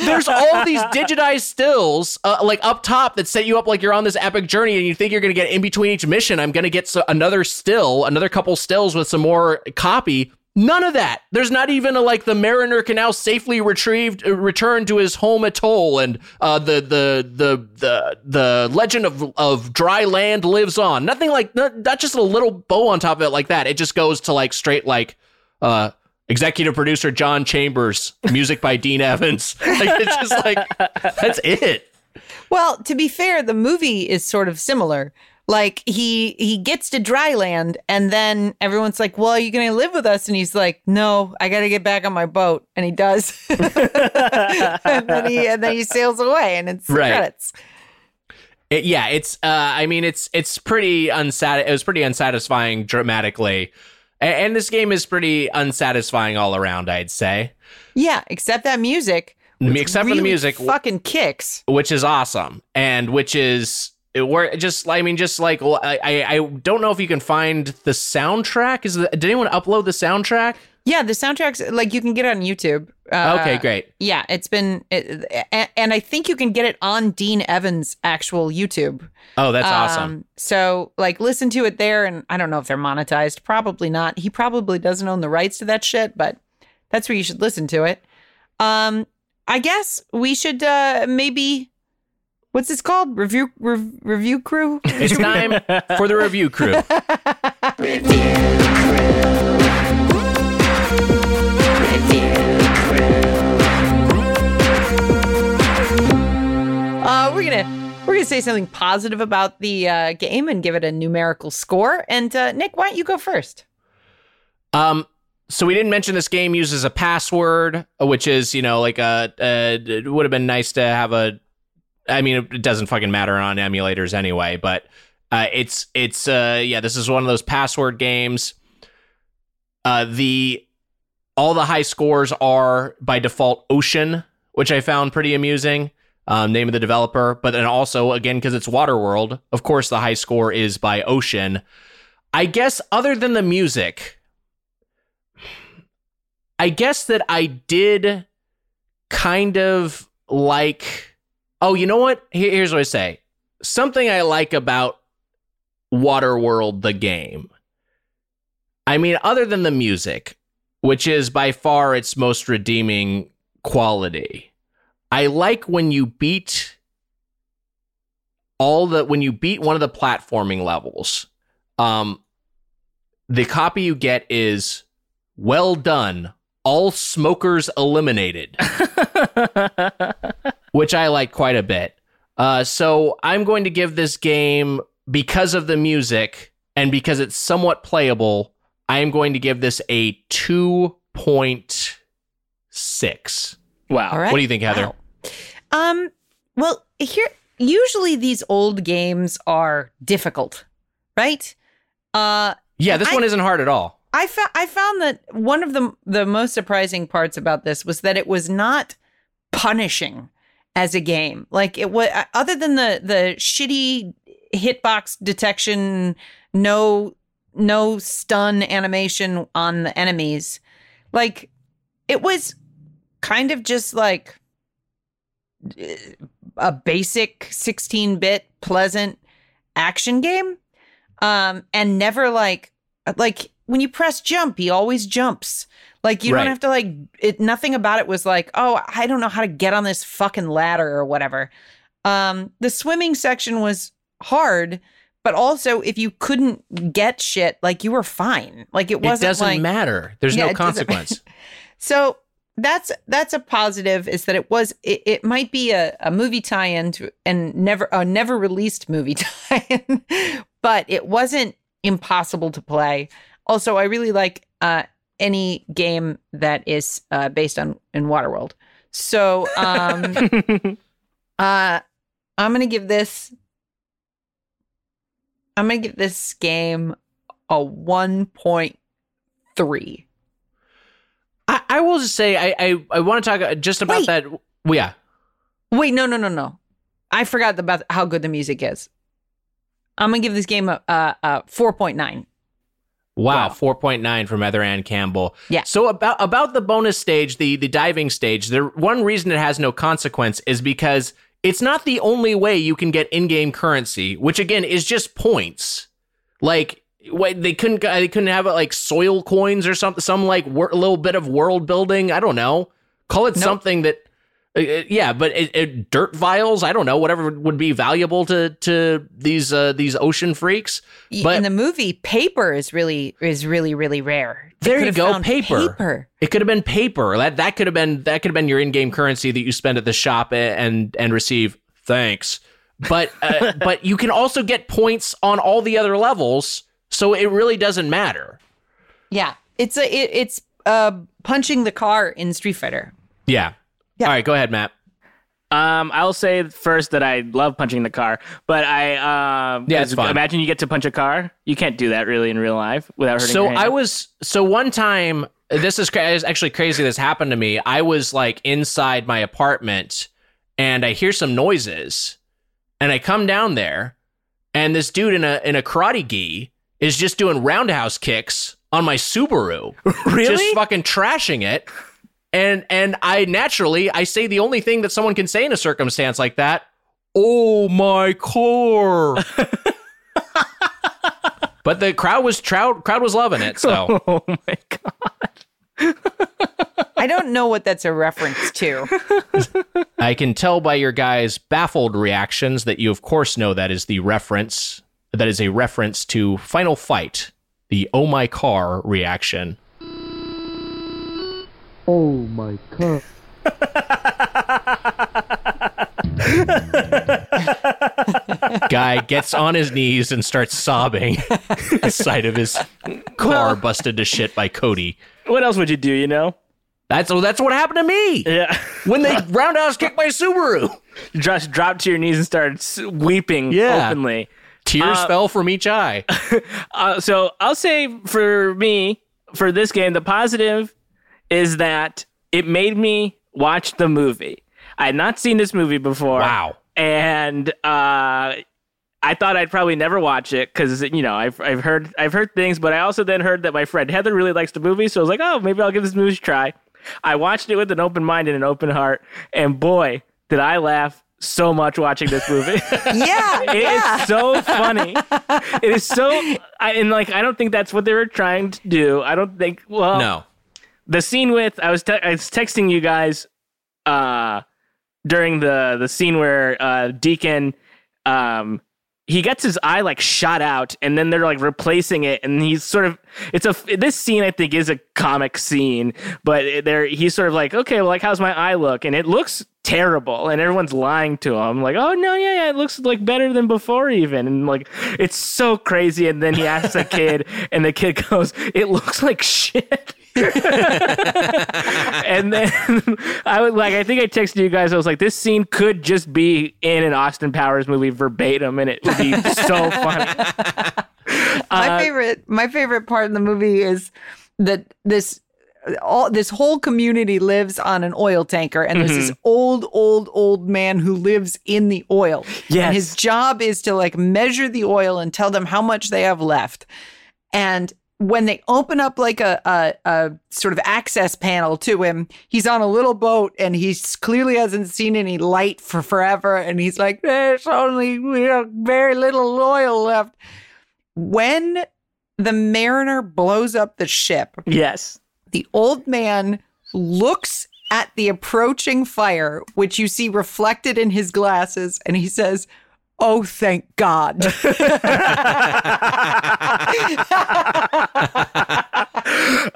there's all these digitized stills uh, like up top that set you up like you're on this epic journey and you think you're to get in between each mission. I'm to get so, another still another couple stills with some more copy none of that there's not even a like the mariner can now safely retrieved uh, return to his home atoll and uh, the, the the the the legend of of dry land lives on nothing like not, not just a little bow on top of it like that it just goes to like straight like uh executive producer John Chambers, music by Dean Evans. Like it's just like that's it. Well, to be fair, the movie is sort of similar. Like he he gets to dry land and then everyone's like, "Well, are you going to live with us?" And he's like, "No, I got to get back on my boat." And he does. and then he and then he sails away and it's Right. credits. It- yeah, it's uh I mean it's it's pretty unsat it was pretty unsatisfying dramatically. A- And this game is pretty unsatisfying all around, I'd say. Yeah, except that music. Except for the music. fucking kicks. which is awesome and which is it were just I mean just like I I I don't know if you can find the soundtrack is the, did anyone upload the soundtrack Yeah, the soundtracks like you can get it on YouTube. Uh, okay great Yeah, it's been, it, and, and I think you can get it on Dean Evans' actual YouTube. oh that's awesome Um, so, like, listen to it there, and I don't know if they're monetized. Probably not. He probably doesn't own the rights to that shit, but that's where you should listen to it. Um, I guess we should uh maybe. What's this called? Review rev, review crew. it's time for the review crew Uh, we're gonna we're gonna say something positive about the uh, game and give it a numerical score. And uh, Nick, why don't you go first? um so we didn't mention this game uses a password which is you know like a, a it would have been nice to have a I mean it doesn't fucking matter on emulators anyway but uh it's it's uh yeah this is one of those password games. Uh the all the high scores are by default ocean which i found pretty amusing um, name of the developer but then also again because it's waterworld of course the high score is by ocean. I guess other than the music i guess that i did kind of like oh you know what here's what i say something i like about waterworld the game i mean other than the music which is by far its most redeeming quality. I like when you beat all the when you beat one of the platforming levels. Um the copy you get is well done, all smokers eliminated, which I like quite a bit. Uh so I'm going to give this game because of the music and because it's somewhat playable, I am going to give this a 2.6. wow. All right. What do you think, Heather? Wow. Um. Well, here usually these old games are difficult, right? Uh, Yeah, this I- one isn't hard at all. I found I found that one of the the most surprising parts about this was that it was not punishing as a game. Like it was other than the the shitty hitbox detection, no no stun animation on the enemies. Like it was kind of just like a basic 16-bit pleasant action game um and never like like when you press jump he always jumps like you Right. don't have to like it nothing about it was like oh i don't know how to get on this fucking ladder or whatever um the swimming section was hard but also if you couldn't get shit like you were fine like it It wasn't doesn't like matter. There's Yeah, no consequence. so that's that's a positive is that it was it, it might be a, a movie tie-in to and never a never released movie tie-in but it wasn't impossible to play also i really like uh any game that is uh based on in waterworld so um uh i'm gonna give this i'm gonna give this game a 1.3 I, I will just say I I, I want to talk uh, just about Wait. that. well, Yeah, Wait, no, no, no, no. I forgot about how good the music is. I'm gonna give this game a, a, a 4.9. wow, Wow. four point nine from Heather Anne Campbell. Yeah. So about about the bonus stage, the the diving stage. The one reason it has no consequence is because it's not the only way you can get in game currency, which again is just points. Like. Wait, they couldn't. They couldn't have it like soil coins or something. Some like wor- a little bit of world building. I don't know. Call it Nope. something that yeah, but it, it, dirt vials, I don't know, whatever would be valuable to to these uh, these ocean freaks. But- In the movie, paper is really is really really rare. They There you go, paper. Paper. It could have been paper. That that could have been that could have been your in-game currency that you spend at the shop and and receive thanks. But uh, but you can also get points on all the other levels, so it really doesn't matter. Yeah, it's a it, it's uh punching the car in Street Fighter. Yeah. Yeah. All right, go ahead, Matt. Um, I'll say first that I love punching the car, but I um, Yeah, it's fun. Imagine you get to punch a car. You can't do that really in real life without hurting. So your hand. I was so one time. This is cra- actually crazy. This happened to me. I was like inside my apartment, and I hear some noises, and I come down there, and this dude in a in a karate gi is just doing roundhouse kicks on my Subaru, really. just fucking trashing it. And and I naturally I say the only thing that someone can say in a circumstance like that. Oh my car. but the crowd was crowd crowd was loving it. So oh my god. I don't know what that's a reference to. I can tell by your guys' baffled reactions that you of course know that is the reference that is a reference to Final Fight, the oh my car reaction. Oh my god. Guy gets on his knees and starts sobbing at sight of his car busted to shit by Cody. What else would you do? You know? That's oh, that's what happened to me Yeah. when they roundhouse kicked my Subaru. Just dropped to your knees and started weeping Yeah. openly. Tears Uh, fell from each eye. Uh, so I'll say for me, for this game, the positive is that it made me watch the movie. I had not seen this movie before. Wow. And uh, I thought I'd probably never watch it because you know I've I've heard I've heard things, but I also then heard that my friend Heather really likes the movie, so I was like, oh, maybe I'll give this movie a try. I watched it with an open mind and an open heart, and boy, did I laugh so much watching this movie. Yeah, It is yeah. so funny. it is so, I, and like I don't think that's what they were trying to do. I don't think. Well, No. The scene with I was te- I was texting you guys uh during the the scene where uh Deacon um he gets his eye like shot out and then they're like replacing it and he's sort of it's a this scene I think is a comic scene but there he's sort of like okay well like how's my eye look? And it looks terrible and everyone's lying to him like oh no yeah yeah it looks like better than before even and like it's so crazy and then he asks the kid and the kid goes it looks like shit and then I was like I think I texted you guys. I was like, this scene could just be in an Austin Powers movie verbatim, and it would be so funny. my Uh, favorite my favorite part in the movie is that this all this whole community lives on an oil tanker and there's this old old old man who lives in the oil Yes. and his job is to like measure the oil and tell them how much they have left and when they open up like a, a, a sort of access panel to him, he's on a little boat and he clearly hasn't seen any light for forever. And he's like, there's only we have very little oil left. When the mariner blows up the ship, Yes. the old man looks at the approaching fire, which you see reflected in his glasses, and he says, Oh, thank God.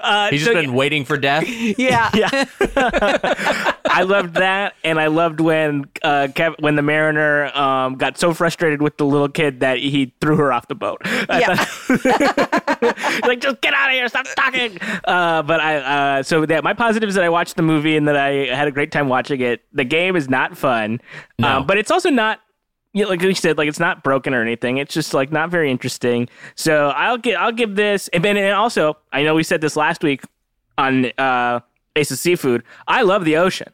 Uh, He's so- just been waiting for death. yeah. yeah. I loved that, and I loved when uh, Kev- when the mariner um, got so frustrated with the little kid that he threw her off the boat. I Yeah. thought- like, just get out of here, stop talking. Uh, but I, uh, so that my positive is that I watched the movie and that I had a great time watching it. The game is not fun, No. um, but it's also not. Yeah, like we said, like it's not broken or anything. It's just like not very interesting. So I'll get, I'll give this, and then and also I know we said this last week on uh, Ace of Seafood. I love the ocean.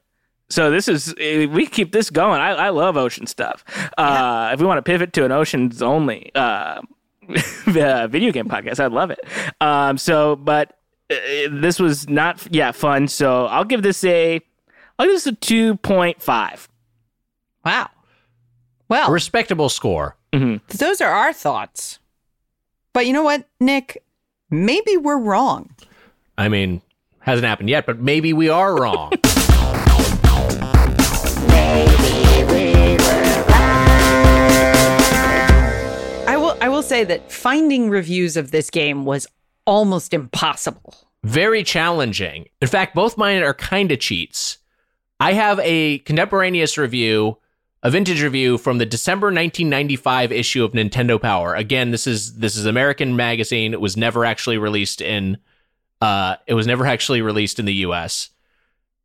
So this is eh, we keep this going. I, I love ocean stuff. Uh, if we want to pivot to an oceans only uh, uh, video game podcast, I'd love it. Um, so, but uh, this was not yeah fun. So I'll give this a I'll give this a two point five. Wow. Well, A respectable score. Mm-hmm. those are our thoughts. But you know what, Nick? Maybe we're wrong. I mean, hasn't happened yet, but maybe we are wrong. I will I will say that finding reviews of this game was almost impossible. Very challenging. In fact, both mine are kind of cheats. I have a contemporaneous review, a vintage review from the December 1995 issue of Nintendo Power. Again, this is this is American magazine. It was never actually released in uh it was never actually released in the US.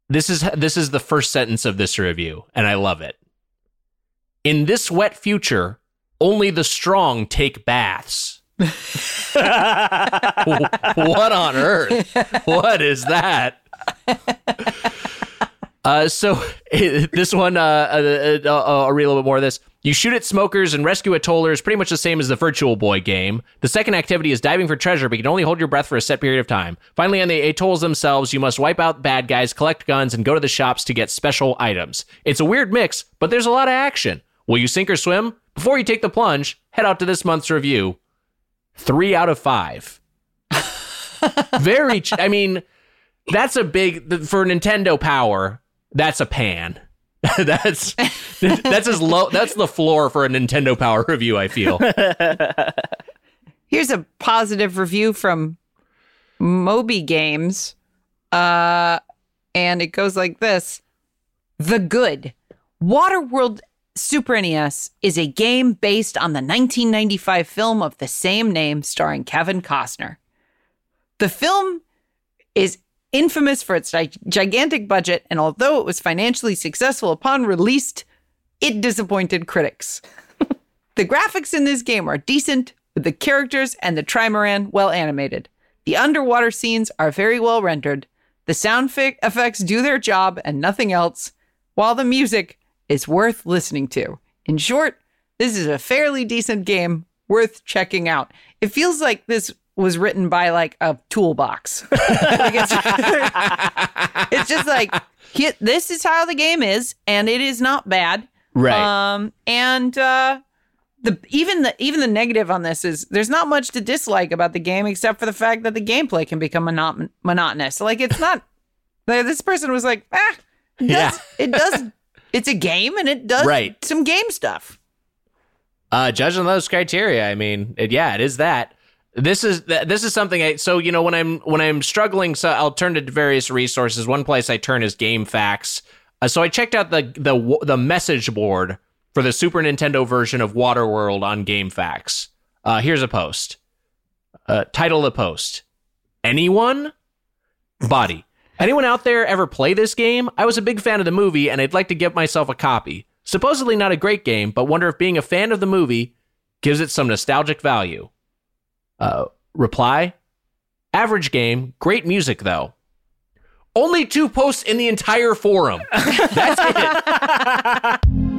this is this is the first sentence of this review, and I love it. In this wet future, only the strong take baths. what on earth? What is that? Uh, so this one, uh, uh, uh, I'll read a little bit more of this. You shoot at smokers and rescue atollers is pretty much the same as the Virtual Boy game. The second activity is diving for treasure, but you can only hold your breath for a set period of time. Finally, on the atolls themselves, you must wipe out bad guys, collect guns, and go to the shops to get special items. It's a weird mix, but there's a lot of action. Will you sink or swim? Before you take the plunge, head out to this month's review. Three out of five. Very, ch- I mean, that's a big for Nintendo Power. That's a pan. that's that's as low. That's the floor for a Nintendo Power review. I feel. Here's a positive review from Moby Games. Uh, and it goes like this The Good. Waterworld Super NES is a game based on the 1995 film of the same name starring Kevin Costner. The film is infamous for its gigantic budget, and although it was financially successful upon release, it disappointed critics. the graphics in this game are decent, with the characters and the trimaran well animated. The underwater scenes are very well rendered. The sound fi- effects do their job and nothing else, while the music is worth listening to. In short, this is a fairly decent game worth checking out. It feels like this was written by like a toolbox. like it's, it's, just like this is how the game is, and it is not bad. Right. Um, and uh, the even the even the negative on this is there's not much to dislike about the game except for the fact that the gameplay can become monot- monotonous. Like it's not. like, this person was like, ah, it does, Yeah. it does. It's a game, and it does Right. some game stuff. Uh, judging those criteria, I mean, it, yeah, it is that. This is this is something. I, so you know, when I'm when I'm struggling, so I'll turn to various resources. One place I turn is GameFAQs. Uh, so I checked out the the the message board for the Super Nintendo version of Waterworld on GameFAQs. Uh, here's a post. Uh, title of the post: Anyone? Body. Anyone out there ever play this game? I was a big fan of the movie, and I'd like to get myself a copy. Supposedly not a great game, but wonder if being a fan of the movie gives it some nostalgic value. Uh, reply: Average game, great music though. Only two posts in the entire forum. That's it.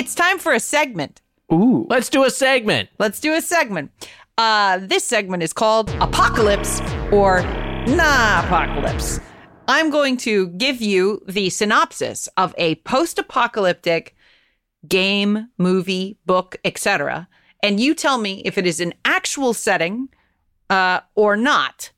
It's time for a segment. Ooh. Let's do a segment. Let's do a segment. Uh, this segment is called Apocalypse or Nah Apocalypse. I'm going to give you the synopsis of a post apocalyptic game, movie, book, etc. And you tell me if it is an actual setting uh, or not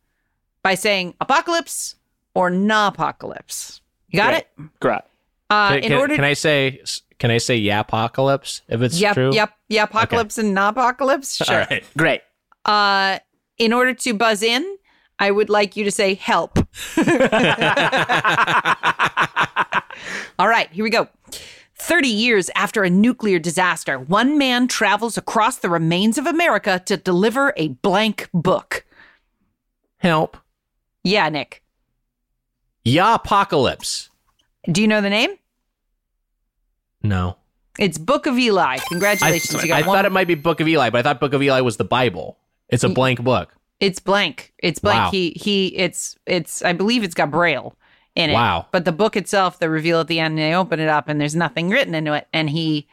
by saying apocalypse or nah apocalypse. You got Great. it? Great. Uh, Can, in can- order can I say can I say yeah apocalypse if it's yep, true? yep, yeah, apocalypse and nah apocalypse. Sure. All right. Great. Uh, in order to buzz in, I would like you to say help. All right, here we go. 30 years after a nuclear disaster, one man travels across the remains of America to deliver a blank book. Help. Yeah, Nick. Yeah apocalypse. Do you know the name? No. It's Book of Eli. I, Congratulations. you got I one. thought it might be Book of Eli, but I thought Book of Eli was the Bible. It's a blank book. It's blank. It's blank. Wow. He he it's it's I believe it's got braille in it. Wow. But the book itself, the reveal at the end, they open it up and there's nothing written into it. And he,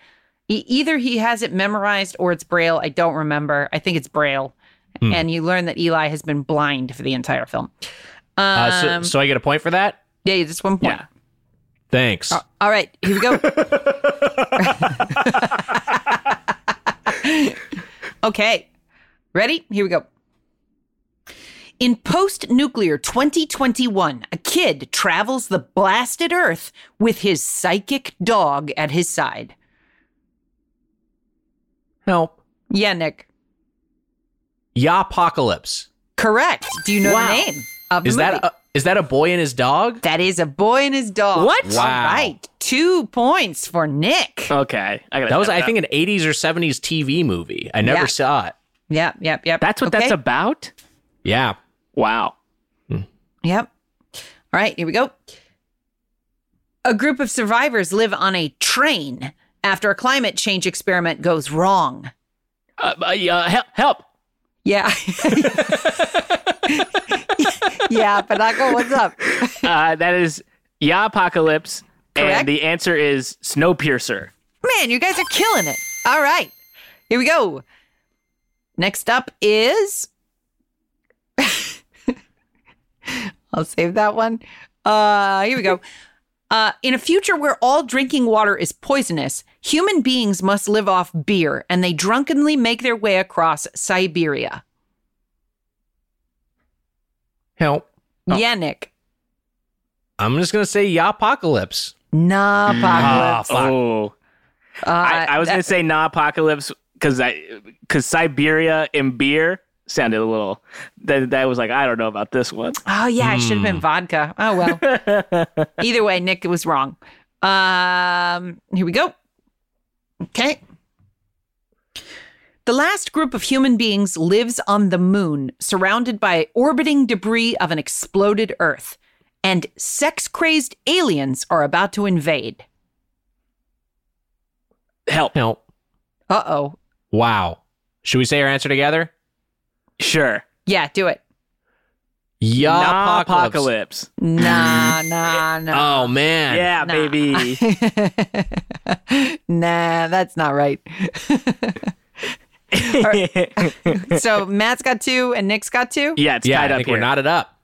he either he has it memorized or it's braille. I don't remember. I think it's braille. Hmm. And you learn that Eli has been blind for the entire film. Um, Uh, so, so I get a point for that? yeah, just one point. Yeah. Thanks. Uh, all right, here we go. okay, ready? Here we go. In post nuclear 2021, a kid travels the blasted earth with his psychic dog at his side. Help. Yeah, Nick. Yeah apocalypse. Correct. Do you know Wow. the name of the Is movie? that a, is that a boy and his dog? that is a boy and his dog. What? Wow. right. Two points for Nick. Okay, I gotta That was, check I think, an 80s or 70s TV movie. I never Yeah. saw it. Yep, yep, yep. that's what Okay. that's about. Yeah. Wow. Yep. All right, here we go. A group of survivors live on a train after a climate change experiment goes wrong. Uh, uh, yeah, help! Help! Yeah. yeah, Panako, what's up? Uh, that is yeah, apocalypse, Correct. and the answer is Snowpiercer. Man, you guys are killing it. All right. Here we go. Next up is I'll save that one. Uh here we go. Uh, in a future where all drinking water is poisonous, human beings must live off beer and they drunkenly make their way across Siberia. Help. Yeah, Nick. I'm just going to say Yapocalypse. Nah, Ah, apocalypse. fuck. Oh, Uh, I, I was gonna say nah, apocalypse because I because Siberia and beer sounded a little. That that was like I don't know about this one. Oh yeah, it should have been vodka. Oh well. Either way, Nick was wrong. Um, here we go. Okay. The last group of human beings lives on the moon, surrounded by orbiting debris of an exploded Earth, and sex crazed aliens are about to invade. Help! Help. Uh oh. Wow. Should we say our answer together? Sure. Yeah, do it. Nah, Yapocalypse. apocalypse. Nah, nah, nah. Oh, man. Yeah, Nah. baby. nah, that's not right. so Matt's got two and Nick's got two. yeah, it's Yeah, tied I up think here. we're knotted up.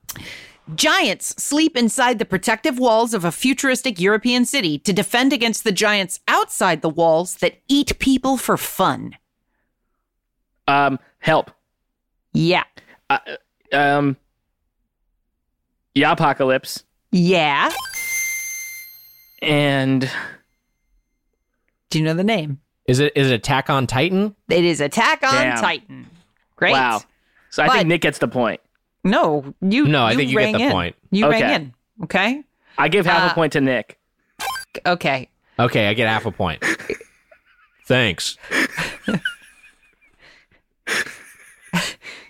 Giants sleep inside the protective walls of a futuristic European city to defend against the giants outside the walls that eat people for fun. um, help. Yeah. Um, yeah, apocalypse, Yeah. and Do you know the name? Is it is it Attack on Titan? It is Attack on Damn. Titan. Great. wow. So I But- think Nick gets the point. No, you. No, I you think you get the in. point. You rang Okay. in. Okay. I give half Uh, a point to Nick. Okay. Okay, I get half a point. Thanks.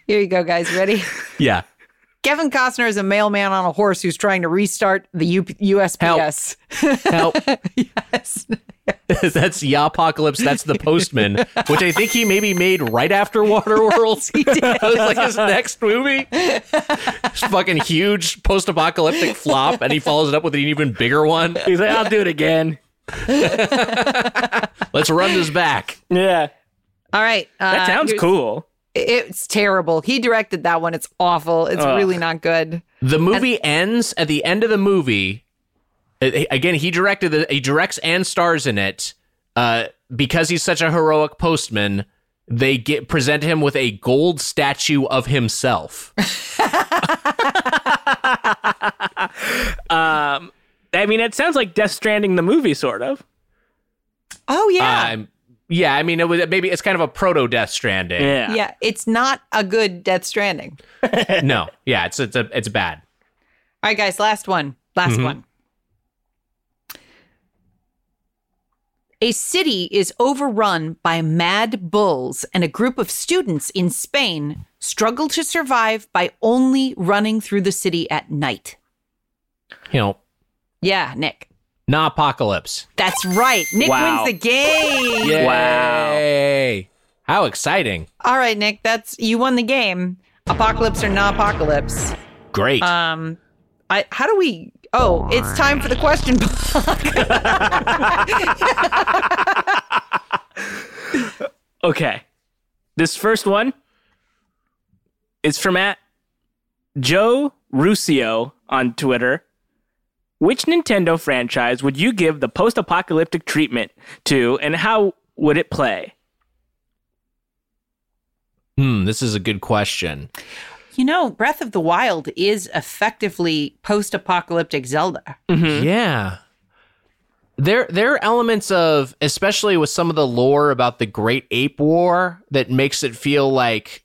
Here you go, guys. Ready? Yeah. Kevin Costner is a mailman on a horse who's trying to restart the U- USPS. Help. yes. That's Yapocalypse. That's the postman, which I think he maybe made right after Waterworld. he did. That was like his next movie. This fucking huge post apocalyptic flop, and he follows it up with an even bigger one. He's like, I'll do it again. Let's run this back. Yeah, All right. Uh, that sounds cool. It's terrible. He directed that one. It's awful. It's Ugh. really not good. The movie ends at the end of the movie. Again, he directed the he directs and stars in it. Uh, because he's such a heroic postman, they get present him with a gold statue of himself. Um, I mean, it sounds like Death Stranding the movie, sort of. Oh yeah. Um, yeah, I mean, it was maybe it's kind of a proto Death Stranding. Yeah. yeah. It's not a good Death Stranding. No, yeah, it's it's a, it's bad. All right, guys. Last one. Last Mhm. one. A city is overrun by mad bulls, and a group of students in Spain struggle to survive by only running through the city at night. You know, Yeah, Nick. Not apocalypse. That's right. Nick Wow. wins the game. Yay! How exciting! All right, Nick. That's you won the game. Apocalypse or not apocalypse. Great. Um, I how do we? Oh, it's time for the question block. Okay. This first one is from at Joe Ruscio on Twitter. Which Nintendo franchise would you give the post apocalyptic treatment to, and how would it play? hmm, this is a good question. you know, Breath of the Wild is effectively post-apocalyptic Zelda. Yeah. There there are elements of especially with some of the lore about the Great Ape War that makes it feel like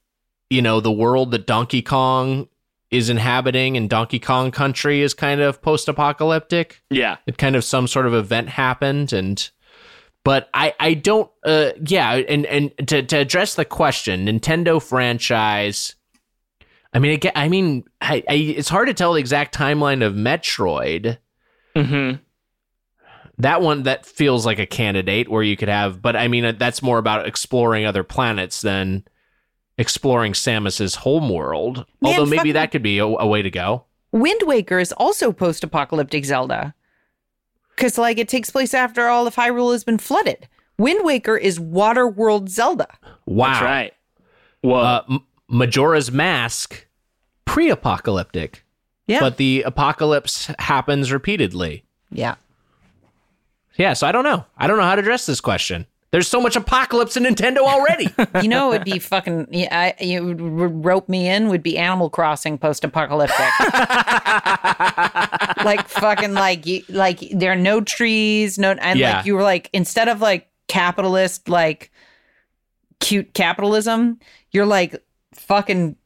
you know, the world that Donkey Kong is inhabiting and Donkey Kong Country is kind of post-apocalyptic. Yeah. It kind of some sort of event happened and but I I don't uh yeah, and and to to address the question, Nintendo franchise I mean, I, I mean, I, I, it's hard to tell the exact timeline of Metroid. Mm-hmm. That one that feels like a candidate where you could have, but I mean, that's more about exploring other planets than exploring Samus's home world. Man, Although maybe fucking- that could be a, a way to go. Wind Waker is also post-apocalyptic Zelda. Cuz like it takes place after all of Hyrule has been flooded. Wind Waker is water world Zelda. Wow. That's right. Well, Uh, Majora's Mask, pre-apocalyptic, Yeah. but the apocalypse happens repeatedly. yeah. Yeah, so I don't know. I don't know how to address this question. There's so much apocalypse in Nintendo already. You know, it'd be fucking. Yeah, I, you would rope me in. Would be Animal Crossing post-apocalyptic. like fucking like you like there are no trees, no, and Yeah. like you were like instead of like capitalist like cute capitalism, you're like fucking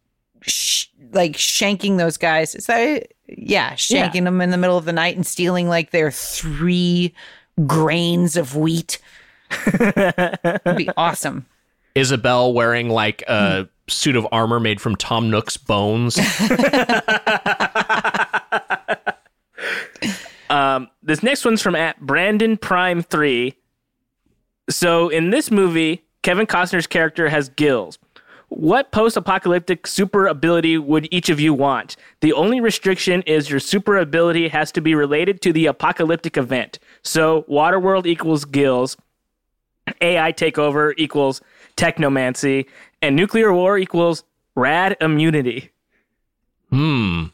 sh- like shanking those guys. Is that yeah, shanking them in the middle of the night and stealing like their three grains of wheat. It'd be awesome. Isabelle wearing like a suit of armor made from Tom Nook's bones. Um, this next one's from at Brandon Prime Three. So in this movie, Kevin Costner's character has gills. What post-apocalyptic super ability would each of you want? The only restriction is your super ability has to be related to the apocalyptic event. So Waterworld equals gills, AI takeover equals technomancy, and nuclear war equals rad immunity. Hmm.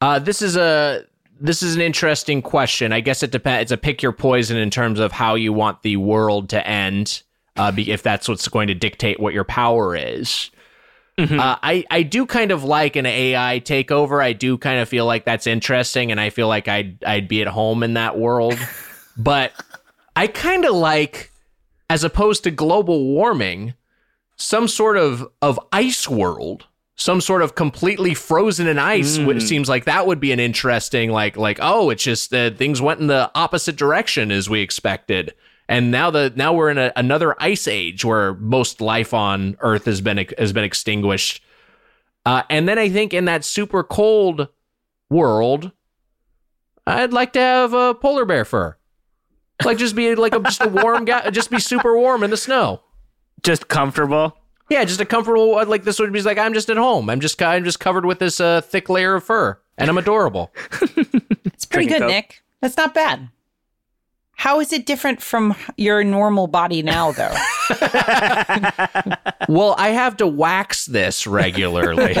Uh, this is a this is an interesting question. I guess it depends. It's a pick your poison in terms of how you want the world to end. Uh, be, if that's what's going to dictate what your power is. Uh, I I do kind of like an AI takeover. I do kind of feel like that's interesting, and I feel like I'd I'd be at home in that world. but I kind of like, as opposed to global warming, some sort of of ice world some sort of completely frozen in ice which seems like that would be an interesting like like oh it's just uh, things went in the opposite direction as we expected. And now the now we're in a, another ice age where most life on earth has been has been extinguished. Uh, and then i think in that super cold world i'd like to have a polar bear fur like just be like a, just a warm guy just be super warm in the snow Just comfortable. yeah, just a comfortable like this would be like I'm just at home. I'm just I'm just covered with this uh, thick layer of fur, and I'm adorable. It's pretty Drinking good, Coke. Nick. That's not bad. How is it different from your normal body now, though? well, I have to wax this regularly,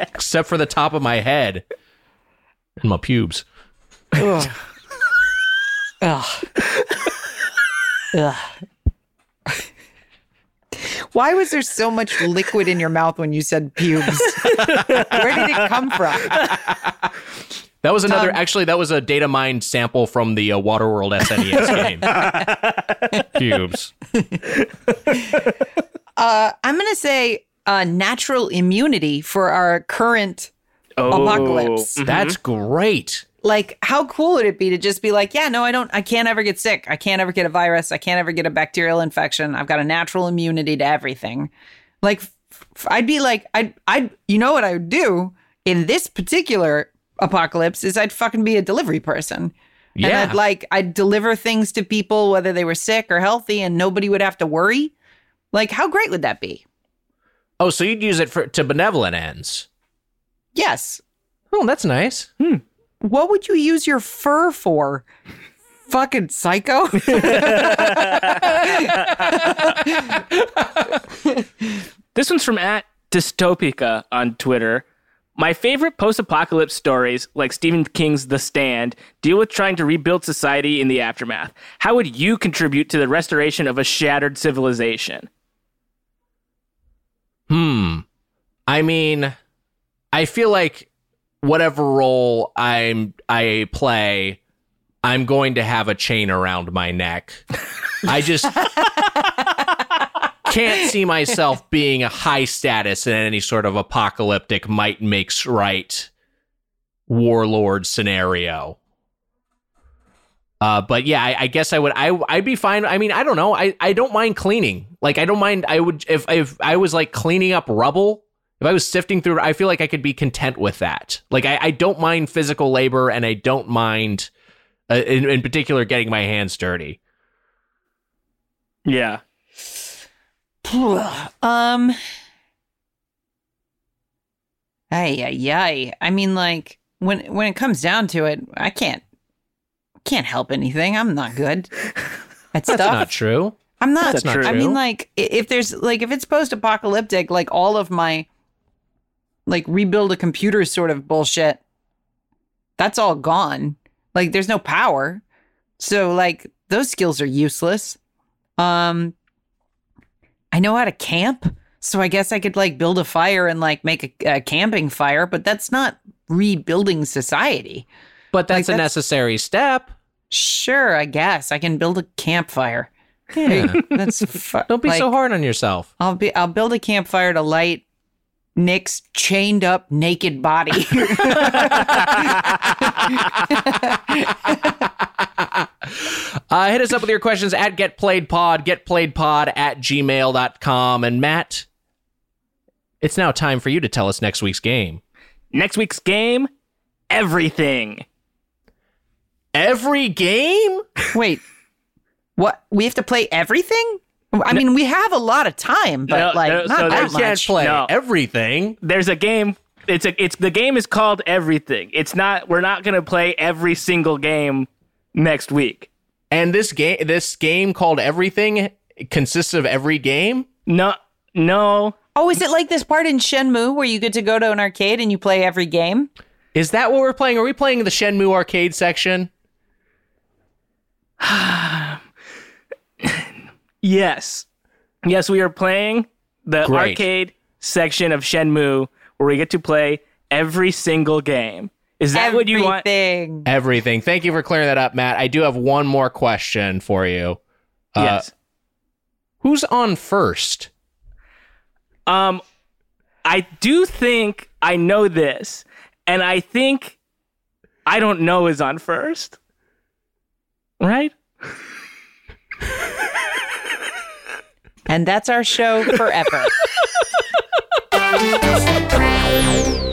except for the top of my head and my pubes. Ugh. Ugh. Ugh. Why was there so much liquid in your mouth when you said pubes? Where did it come from? That was another. Um, actually, that was a data mined sample from the uh, Waterworld SNES game. Cubes. Uh, I'm going to say uh, natural immunity for our current Oh, Apocalypse. mhm. That's great. Like how cool would it be to just be like yeah no i don't i can't ever get sick i can't ever get a virus i can't ever get a bacterial infection i've got a natural immunity to everything like f- f- i'd be like i'd i'd you know what i would do in this particular apocalypse is i'd fucking be a delivery person yeah. and Yeah. i'd like i'd deliver things to people whether they were sick or healthy and nobody would have to worry like how great would that be Oh, so you'd use it for to benevolent ends. yes Oh, that's nice. Hmm. What would you use your fur for fucking psycho This one's from at Dystopica on Twitter. My favorite post apocalypse stories, like Stephen King's The Stand, deal with trying to rebuild society in the aftermath. How would you contribute to the restoration of a shattered civilization? Hmm. I mean, I feel like whatever role I'm I play, I'm going to have a chain around my neck. I just can't see myself being a high status in any sort of apocalyptic might makes right warlord scenario. Uh, but yeah, I, I guess I would. I I'd be fine. I mean, I don't know. I, I don't mind cleaning. Like I don't mind. I would if if I was like cleaning up rubble. If I was sifting through, I feel like I could be content with that. Like I, I don't mind physical labor, and I don't mind, uh, in in particular, getting my hands dirty. Yeah. um. Ay, ay, ay. I mean, like when when it comes down to it, I can't can't help anything. I'm not good at That's stuff. not true. I'm not. That's not true. I mean, like if there's like if it's post apocalyptic, like all of my like rebuild a computer sort of bullshit, that's all gone. Like there's no power, so like those skills are useless. Um, I know how to camp, so I guess I could like build a fire and like make a, a camping fire, but that's not rebuilding society. But that's a that's- necessary step. Sure, I guess I can build a campfire. Yeah. That's fu- don't be like, so hard on yourself. I'll be I'll build a campfire to light Nick's chained up naked body. Uh, hit us up with your questions at getplayedpod, getplayedpod at gmail.com. And Matt, it's now time for you to tell us next week's game. Next week's game, everything. Every game? Wait. What? We have to play everything? I mean, we have a lot of time, but No, like no, not so that there's- much. can't play No. everything. There's a game. It's a. It's the game is called everything. It's not. We're not gonna play every single game next week. And this game, this game called Everything, consists of every game. No. No. Oh, is it like this part in Shenmue where you get to go to an arcade and you play every game? Is that what we're playing? Are we playing the Shenmue arcade section? Yes. Yes, we are playing the Great. arcade section of Shenmue where we get to play every single game. Is that what you want? Everything. Everything. Thank you for clearing that up, Matt. I do have one more question for you. Uh, yes. Who's on first? Um, I do think I know this, and I think I don't know is on first. Right? And that's our show forever.